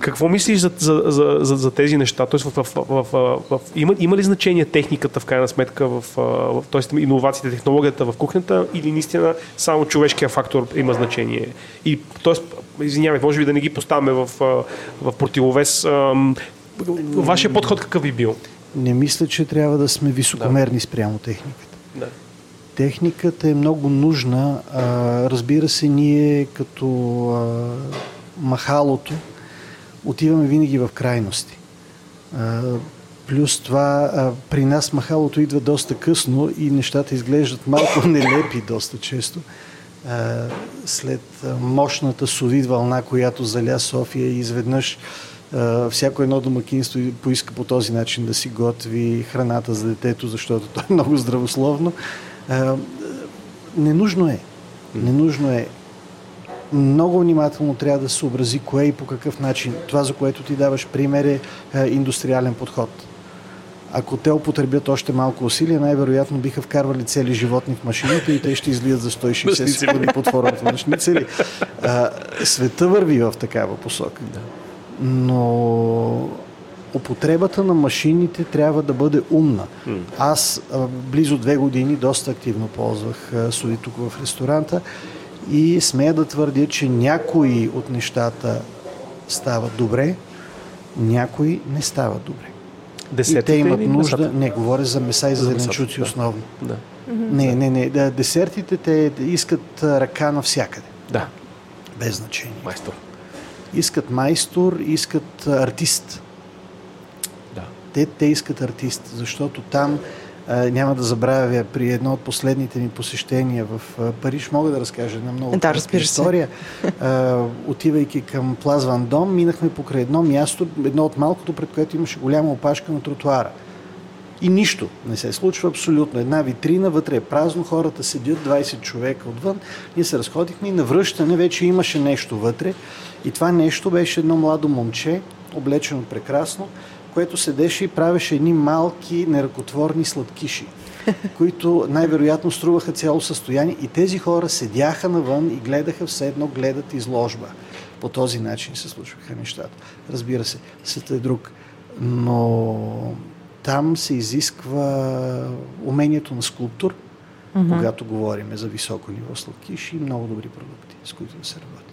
Какво мислиш за, за, за, за, за тези неща? Тоест, в, в, в, в, в, има, има ли значение техниката в крайна сметка, в, в, тоест иновациите, технологията в кухнята или наистина само човешкия фактор има значение? И, тоест, извинявай, може би да не ги поставяме в, в противовес. Вашия подход какъв би бил? Не мисля, че трябва да сме високомерни спрямо техниката. Да. Техниката е много нужна. А, разбира се, ние като а, махалото отиваме винаги в крайности. Плюс това, при нас махалото идва доста късно и нещата изглеждат малко нелепи доста често. След мощната совид вълна, която заля София и изведнъж всяко едно домакинство поиска по този начин да си готви храната за детето, защото то е много здравословно. Ненужно е. Ненужно е. Много внимателно трябва да се съобрази кое и по какъв начин. Това, за което ти даваш пример е, е индустриален подход. Ако те употребят още малко усилия, най-вероятно биха вкарвали цели животни в машините и те ще излият за 160 секунди под формата на шницели. А, света върви в такава посока. Но употребата на машините трябва да бъде умна. Аз а, близо две години доста активно ползвах а, соди тук в ресторанта и смея да твърдя, че някои от нещата стават добре, някои не стават добре. И Десетите те имат или нужда. месата? Не, говоря за меса и за За зеленчуци да. основно. Да. Не, не, не. Да, десертите те искат ръка навсякъде. да, Без значение. майстор. Искат майстор, искат артист. Да. Те, те искат артист, защото там няма да забравя при едно от последните ми посещения в Париж, мога да разкажа една много Да, история. Отивайки към Плаз Ван Дом, минахме покрай едно място, едно от малкото, пред което имаше голяма опашка на тротуара. И нищо не се случва абсолютно. Една витрина, вътре е празно, хората седят, 20 човека отвън. Ние се разходихме и на връщане вече имаше нещо вътре. И това нещо беше едно младо момче, облечено прекрасно, което седеше и правеше едни малки неръкотворни сладкиши, които най-вероятно струваха цяло състояние. И тези хора седяха навън и гледаха все едно гледат изложба. По този начин се случваха нещата. Разбира се, светът е друг. Но там се изисква умението на скулптур, mm-hmm. когато говорим за високо ниво сладкиши и много добри продукти, с които да се работи.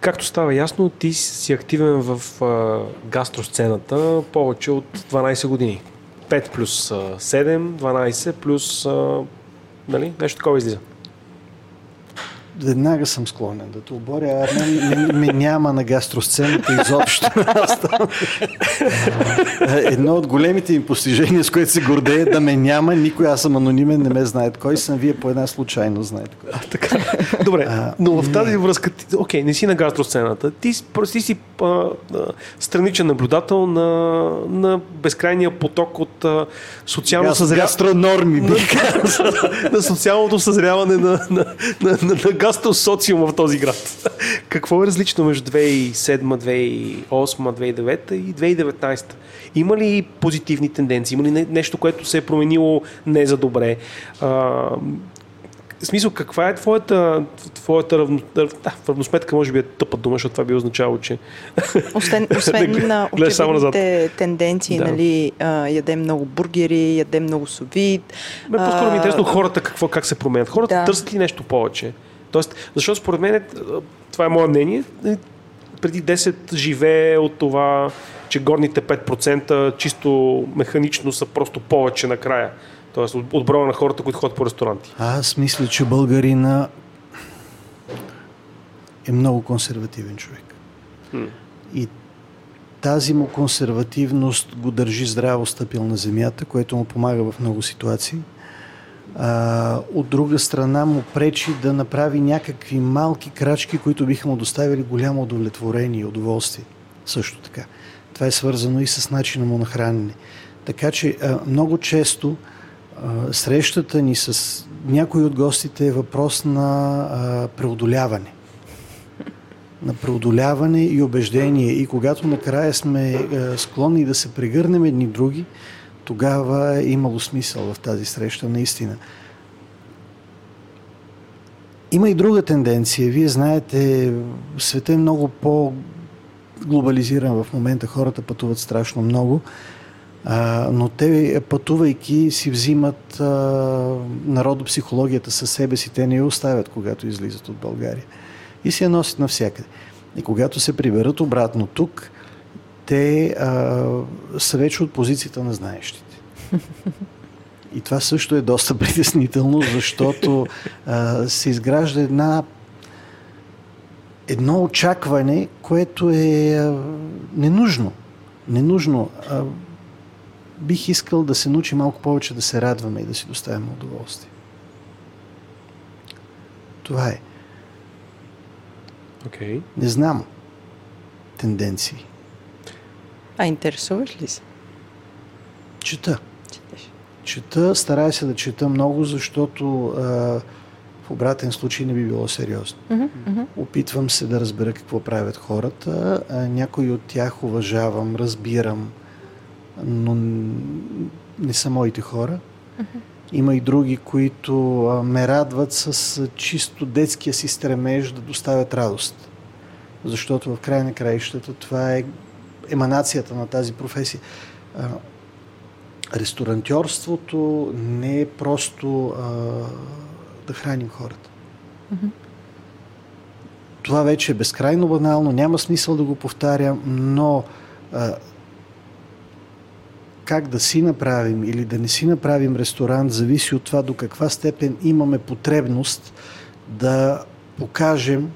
Както става ясно, ти си активен в а, гастросцената повече от 12 години. 5 плюс 7, 12 плюс а, нали, нещо такова излиза. Веднага съм склонен да те оборя, а мен, мен, мен няма на гастросцената изобщо. Едно от големите им постижения, с което се гордее, да ме няма, никой, аз съм анонимен, не ме знаят кой съм, вие по една случайно знаете кой. А, така. Добре, а, но в тази връзка, ти, окей, не си на гастросцената, ти, ти си а, а, страничен наблюдател на, на безкрайния поток от а, социално съзряване. Гастронорми, на, на социалното съзряване на, на, на, на, на гастросоциума в този град. Какво е различно между 2007, 2008, 2009 и 2019? Има ли позитивни тенденции? Има ли нещо, което се е променило не за добре? А, в смисъл, каква е твоята, твоята равно, да, равносметка, може би е тъпа дума, защото това би означало, че... Освен, освен на очевидните тенденции, да. нали, а, ядем много бургери, ядем много совид. Бе, по-скоро ми е интересно хората какво, как се променят. Хората да. търсят ли нещо повече? Тоест, защото според мен, това е мое мнение, преди 10 живее от това, че горните 5% чисто механично са просто повече накрая. Тоест от, от броя на хората, които ходят по ресторанти. Аз мисля, че българина е много консервативен човек. Хм. И тази му консервативност го държи здраво стъпил на земята, което му помага в много ситуации. А, от друга страна му пречи да направи някакви малки крачки, които биха му доставили голямо удовлетворение и удоволствие. Също така. Това е свързано и с начина му на хранене. Така че а, много често а, срещата ни с някои от гостите е въпрос на а, преодоляване. На преодоляване и убеждение. И когато накрая сме а, склонни да се прегърнем едни други, тогава е имало смисъл в тази среща, наистина. Има и друга тенденция. Вие знаете, света е много по-глобализиран в момента. Хората пътуват страшно много. А, но те, пътувайки, си взимат народопсихологията със себе си. Те не я оставят, когато излизат от България. И си я носят навсякъде. И когато се приберат обратно тук, те а, са вече от позицията на знаещите. И това също е доста притеснително, защото а, се изгражда една едно очакване, което е а, ненужно. Ненужно. А, бих искал да се научи малко повече да се радваме и да си доставяме удоволствие. Това е. Okay. Не знам тенденции. А интересуваш ли се? Чета. Четеш. Чета, старая се да чета много, защото а, в обратен случай не би било сериозно. Uh-huh, Опитвам се да разбера какво правят хората. А, някои от тях уважавам, разбирам, но не са моите хора. Uh-huh. Има и други, които а, ме радват с а, чисто детския си стремеж да доставят радост. Защото в край на краищата това е еманацията на тази професия. Ресторантьорството не е просто а, да храним хората. Mm-hmm. Това вече е безкрайно банално, няма смисъл да го повтарям, но а, как да си направим или да не си направим ресторант, зависи от това до каква степен имаме потребност да покажем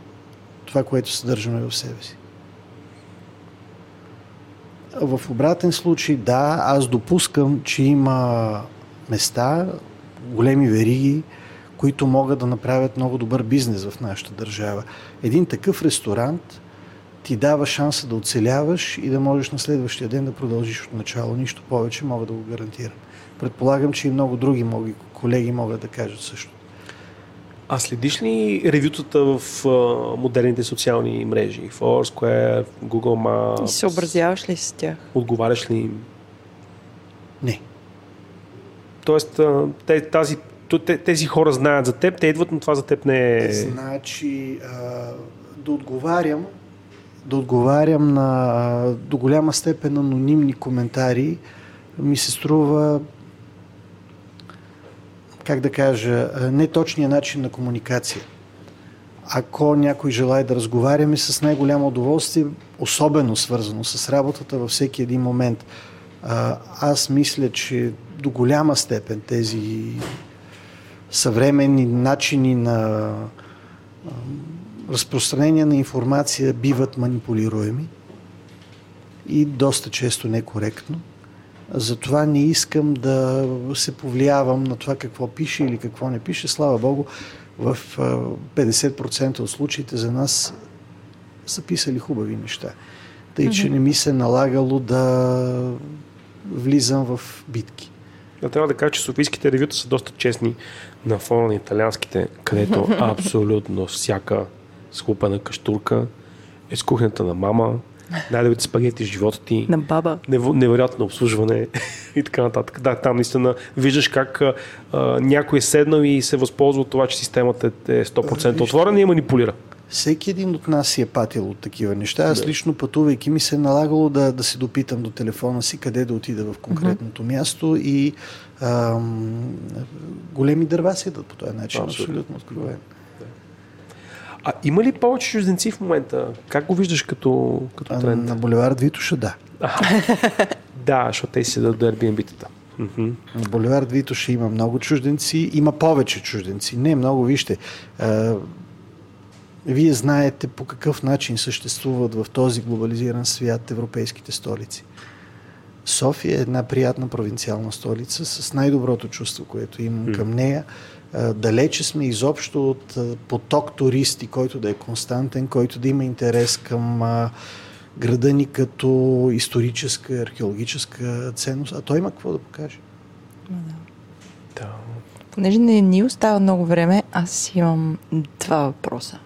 това, което съдържаме в себе си. В обратен случай, да, аз допускам, че има места, големи вериги, които могат да направят много добър бизнес в нашата държава. Един такъв ресторант ти дава шанса да оцеляваш и да можеш на следващия ден да продължиш от начало. Нищо повече мога да го гарантирам. Предполагам, че и много други колеги могат да кажат също. А следиш ли ревютата в а, модерните социални мрежи? Foursquare, Google Maps? И съобразяваш ли с тях? Отговаряш ли им? Не. Тоест, те, тази, тези хора знаят за теб, те идват, но това за теб не е... Значи, а, да отговарям, да отговарям на до голяма степен анонимни коментари ми се струва как да кажа, неточния начин на комуникация. Ако някой желая да разговаряме с най-голямо удоволствие, особено свързано с работата във всеки един момент, аз мисля, че до голяма степен тези съвременни начини на разпространение на информация биват манипулируеми и доста често некоректно. Затова не искам да се повлиявам на това какво пише или какво не пише. Слава Богу, в 50% от случаите за нас са писали хубави неща. Тъй, че не ми се налагало да влизам в битки. Да, трябва да кажа, че софийските ревюта са доста честни на фона на италианските, където абсолютно всяка схлупена каштурка е с кухнята на мама, най-добрите спагети в живота ти, На баба. нев- невероятно обслужване и така нататък. Да, там наистина виждаш как а, някой е седнал и се възползва от това, че системата е 100% отворена и я манипулира. Всеки един от нас си е патил от такива неща. Аз лично пътувайки ми се е налагало да, да се допитам до телефона си къде да отида в конкретното място и ам, големи дърва си по този начин. Абсолютно. Абсолютно откровен. А има ли повече чужденци в момента? Как го виждаш като, като тренд? на булевард Витоша, да. Да, защото те си седат до Airbnb-тата. На булевард Витоша има много чужденци, има повече чужденци. Не много, вижте. А, вие знаете по какъв начин съществуват в този глобализиран свят европейските столици. София е една приятна провинциална столица с най-доброто чувство, което имам към нея. А, Далече сме изобщо от а, поток туристи, който да е константен, който да има интерес към а, града ни като историческа, археологическа ценност. А той има какво да покаже. Да. Понеже не ни остава много време, аз имам два въпроса.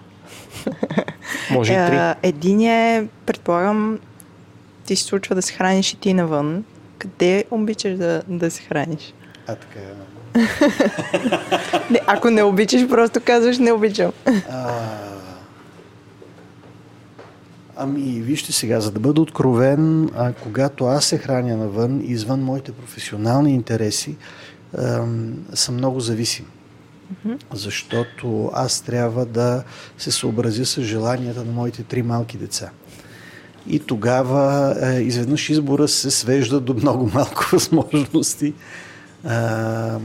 Може и три. Е, Единият е, предполагам, ти се случва да се храниш и ти навън. Къде обичаш да, да се храниш? А така. Не, ако не обичаш, просто казваш не обичам. А, ами, вижте сега, за да бъда откровен, а, когато аз се храня навън, извън моите професионални интереси, ам, съм много зависим. Защото аз трябва да се съобразя с желанията на моите три малки деца. И тогава е, изведнъж избора се свежда до много малко възможности. А,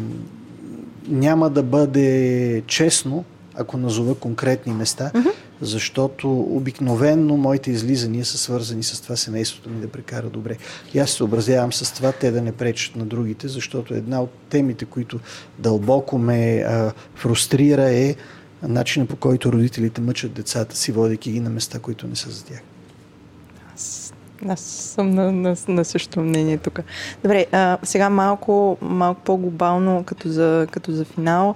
няма да бъде честно, ако назова конкретни места, защото обикновенно моите излизания са свързани с това семейството ми да прекара добре. И аз се съобразявам с това те да не пречат на другите, защото една от темите, които дълбоко ме а, фрустрира е начина по който родителите мъчат децата си, водейки ги на места, които не са за тях. Аз съм на, на, на същото мнение тук. Добре, а, сега малко, малко по-глобално, като за, като за финал.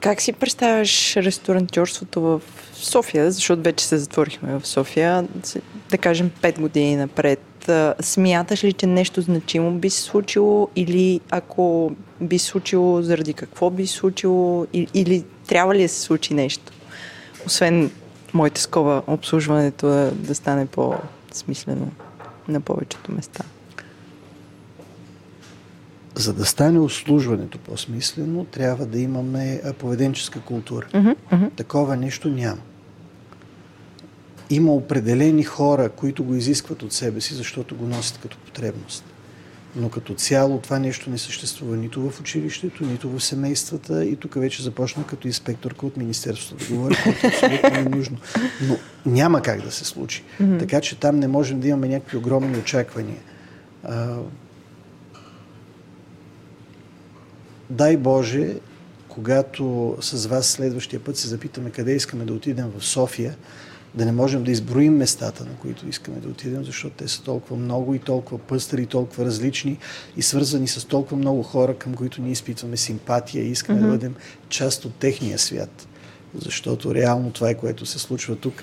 Как си представяш ресторантьорството в София, защото вече се затворихме в София, да кажем 5 години напред. Смяташ ли, че нещо значимо би се случило или ако би се случило, заради какво би се случило или, или трябва ли да се случи нещо? Освен моите скоба, обслужването да, да стане по-смислено на повечето места. За да стане обслужването по-смислено, трябва да имаме поведенческа култура. Такова нещо няма. Има определени хора, които го изискват от себе си, защото го носят като потребност. Но като цяло това нещо не съществува нито в училището, нито в семействата и тук вече започна като инспекторка от Министерството да говори, което е абсолютно ненужно. Но няма как да се случи. Така че там не можем да имаме някакви огромни очаквания. А, дай Боже, когато с вас следващия път се запитаме къде искаме да отидем в София, да не можем да изброим местата, на които искаме да отидем, защото те са толкова много и толкова пъстри, и толкова различни и свързани с толкова много хора, към които ние изпитваме симпатия и искаме да бъдем част от техния свят. Защото реално това е което се случва тук.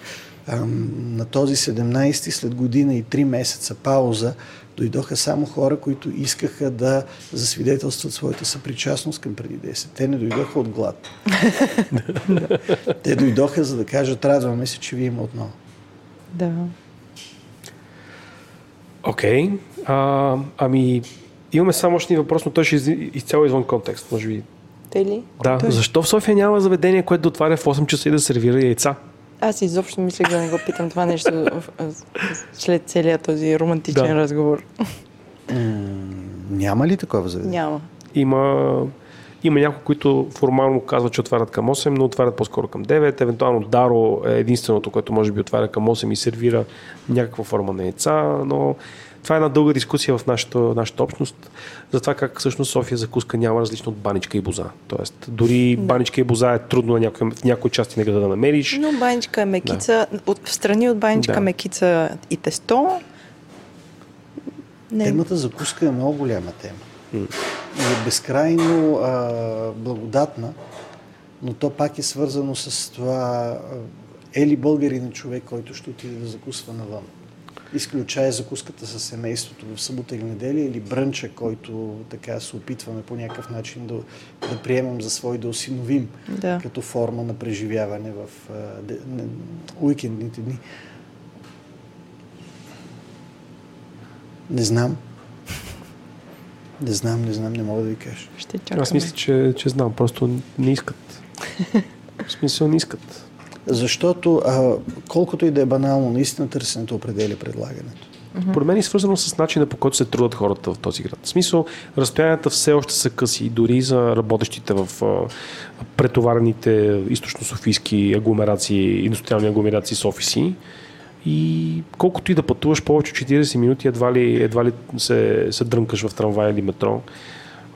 Ам, на този 17-ти, след година и 3 месеца пауза, дойдоха само хора, които искаха да засвидетелстват своята съпричастност към преди 10. Те не дойдоха от глад. Те дойдоха за да кажат, радваме се, че ви има отново. Да. Окей. А, ами, имаме само още въпрос, но той ще е изцяло извън контекст, може би. Те ли? Да, Той- защо в София няма заведение, което да отваря в 8 часа и да сервира яйца? Аз изобщо мислех да не го питам това нещо след целият този романтичен Да. разговор. Няма ли такова заведение? Няма. Има, има някои, които формално казват, че отварят към 8, но отварят по-скоро към 9. Евентуално Даро е единственото, което може би отваря към 8 и сервира някаква форма на яйца, но това е една дълга дискусия в нашата, нашата общност за това как всъщност София закуска няма различно от баничка и боза. Тоест, дори да. баничка и боза е трудно на някой, в някои части на града да намериш. Но баничка е мекица, да. от, в страни от баничка да. мекица и тесто. Не. Темата закуска е много голяма тема. Mm. И е безкрайно а, благодатна, но то пак е свързано с това е ли българин човек, който ще отиде да закусва навън изключая закуската с семейството в събота или неделя или брънча, който така се опитваме по някакъв начин да, да приемем за свой, да осиновим да. като форма на преживяване в а, де, не, уикендните дни. Не знам. Не знам, не знам, не мога да ви кажа. Ще чакаме. Аз мисля, че, че знам, просто не искат. В смисъл не искат. Защото а, колкото и да е банално, наистина търсенето определя предлагането. Поред мен е свързано с начина по който се трудят хората в този град. В смисъл, разстоянията все още са къси, дори за работещите в а, претоварените източно-софийски агломерации, индустриални агломерации с офиси. И колкото и да пътуваш повече от 40 минути, едва ли, едва ли се, се дрънкаш в трамвай или метро.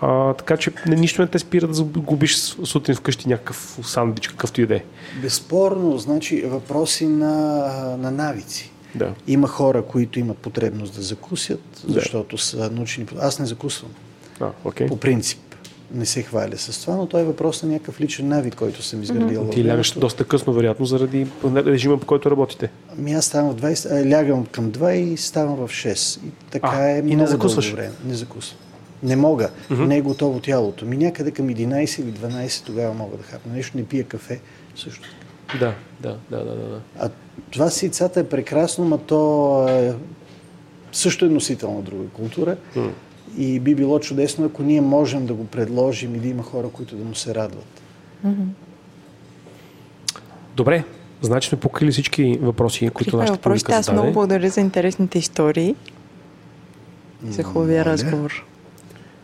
А, така че нищо не те спира да загубиш сутрин вкъщи някакъв сандвич, какъвто и да е. Безспорно, значи въпроси на, на навици. Да. Има хора, които имат потребност да закусят, защото да. са научени. Аз не закусвам. А, okay. По принцип. Не се хваля с това, но той е въпрос на някакъв личен навик, който съм изградил. Mm-hmm. Ти лягаш доста късно, вероятно, заради режима, по който работите. Ами аз ставам в 20, лягам към 2 и ставам в 6. И така а, е и не закусваш? време. Не закусвам. Не мога. Mm-hmm. Не е готово тялото. Ми някъде към 11 или 12 тогава мога да хапна. Нещо не пия кафе също. Да, да, да, да, да. А това с яйцата е прекрасно, но то е, също е носител на друга култура. Mm. И би било чудесно, ако ние можем да го предложим и да има хора, които да му се радват. Mm-hmm. Добре, значи сме покрили всички въпроси, които нашата публика зададе. Аз много благодаря за интересните истории. За хубавия разговор.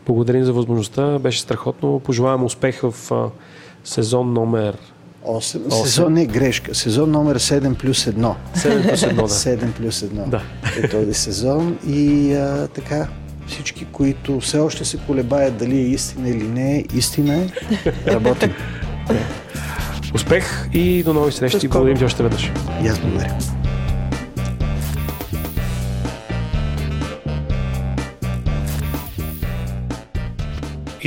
Благодарим за възможността. Беше страхотно. Пожелавам успех в а, сезон номер 8. 8. Сезон не грешка. Сезон номер 7 плюс 1. 7 плюс 1, да. 7 плюс 1 да. е този сезон. И а, така, всички, които все още се колебаят дали е истина или не е, истина е. Работим. Успех и до нови срещи. Благодарим ти още веднъж. И аз благодаря.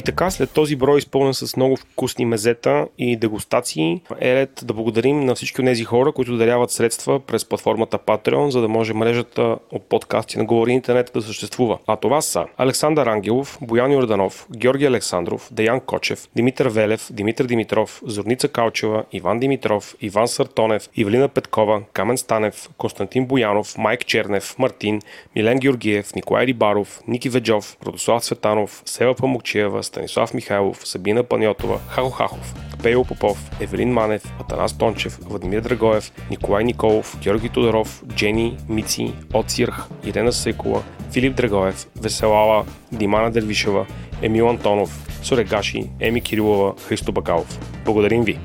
Така, след този брой изпълнен с много вкусни мезета и дегустации, е ред да благодарим на всички от тези хора, които даряват средства през платформата Patreon, за да може мрежата от подкасти на Говори Интернет да съществува. А това са Александър Ангелов, Боян Йорданов, Георги Александров, Деян Кочев, Димитър Велев, Димитър Димитров, Зорница Калчева, Иван Димитров, Иван Сартонев, Ивлина Петкова, Камен Станев, Константин Боянов, Майк Чернев, Мартин, Милен Георгиев, Николай Рибаров, Ники Веджов, Родослав Светанов, Сева Памукчиева, Станислав Михайлов, Сабина Паньотова, Хахо Хахов, Пейо Попов, Евелин Манев, Атанас Тончев, Владимир Драгоев, Николай Николов, Георги Тодоров, Джени, Мици, Оцирх, Ирена Сейкова, Филип Драгоев, Веселала, Димана Дервишева, Емил Антонов, Сорегаши, Еми Кирилова, Христо Бакалов. Благодарим ви!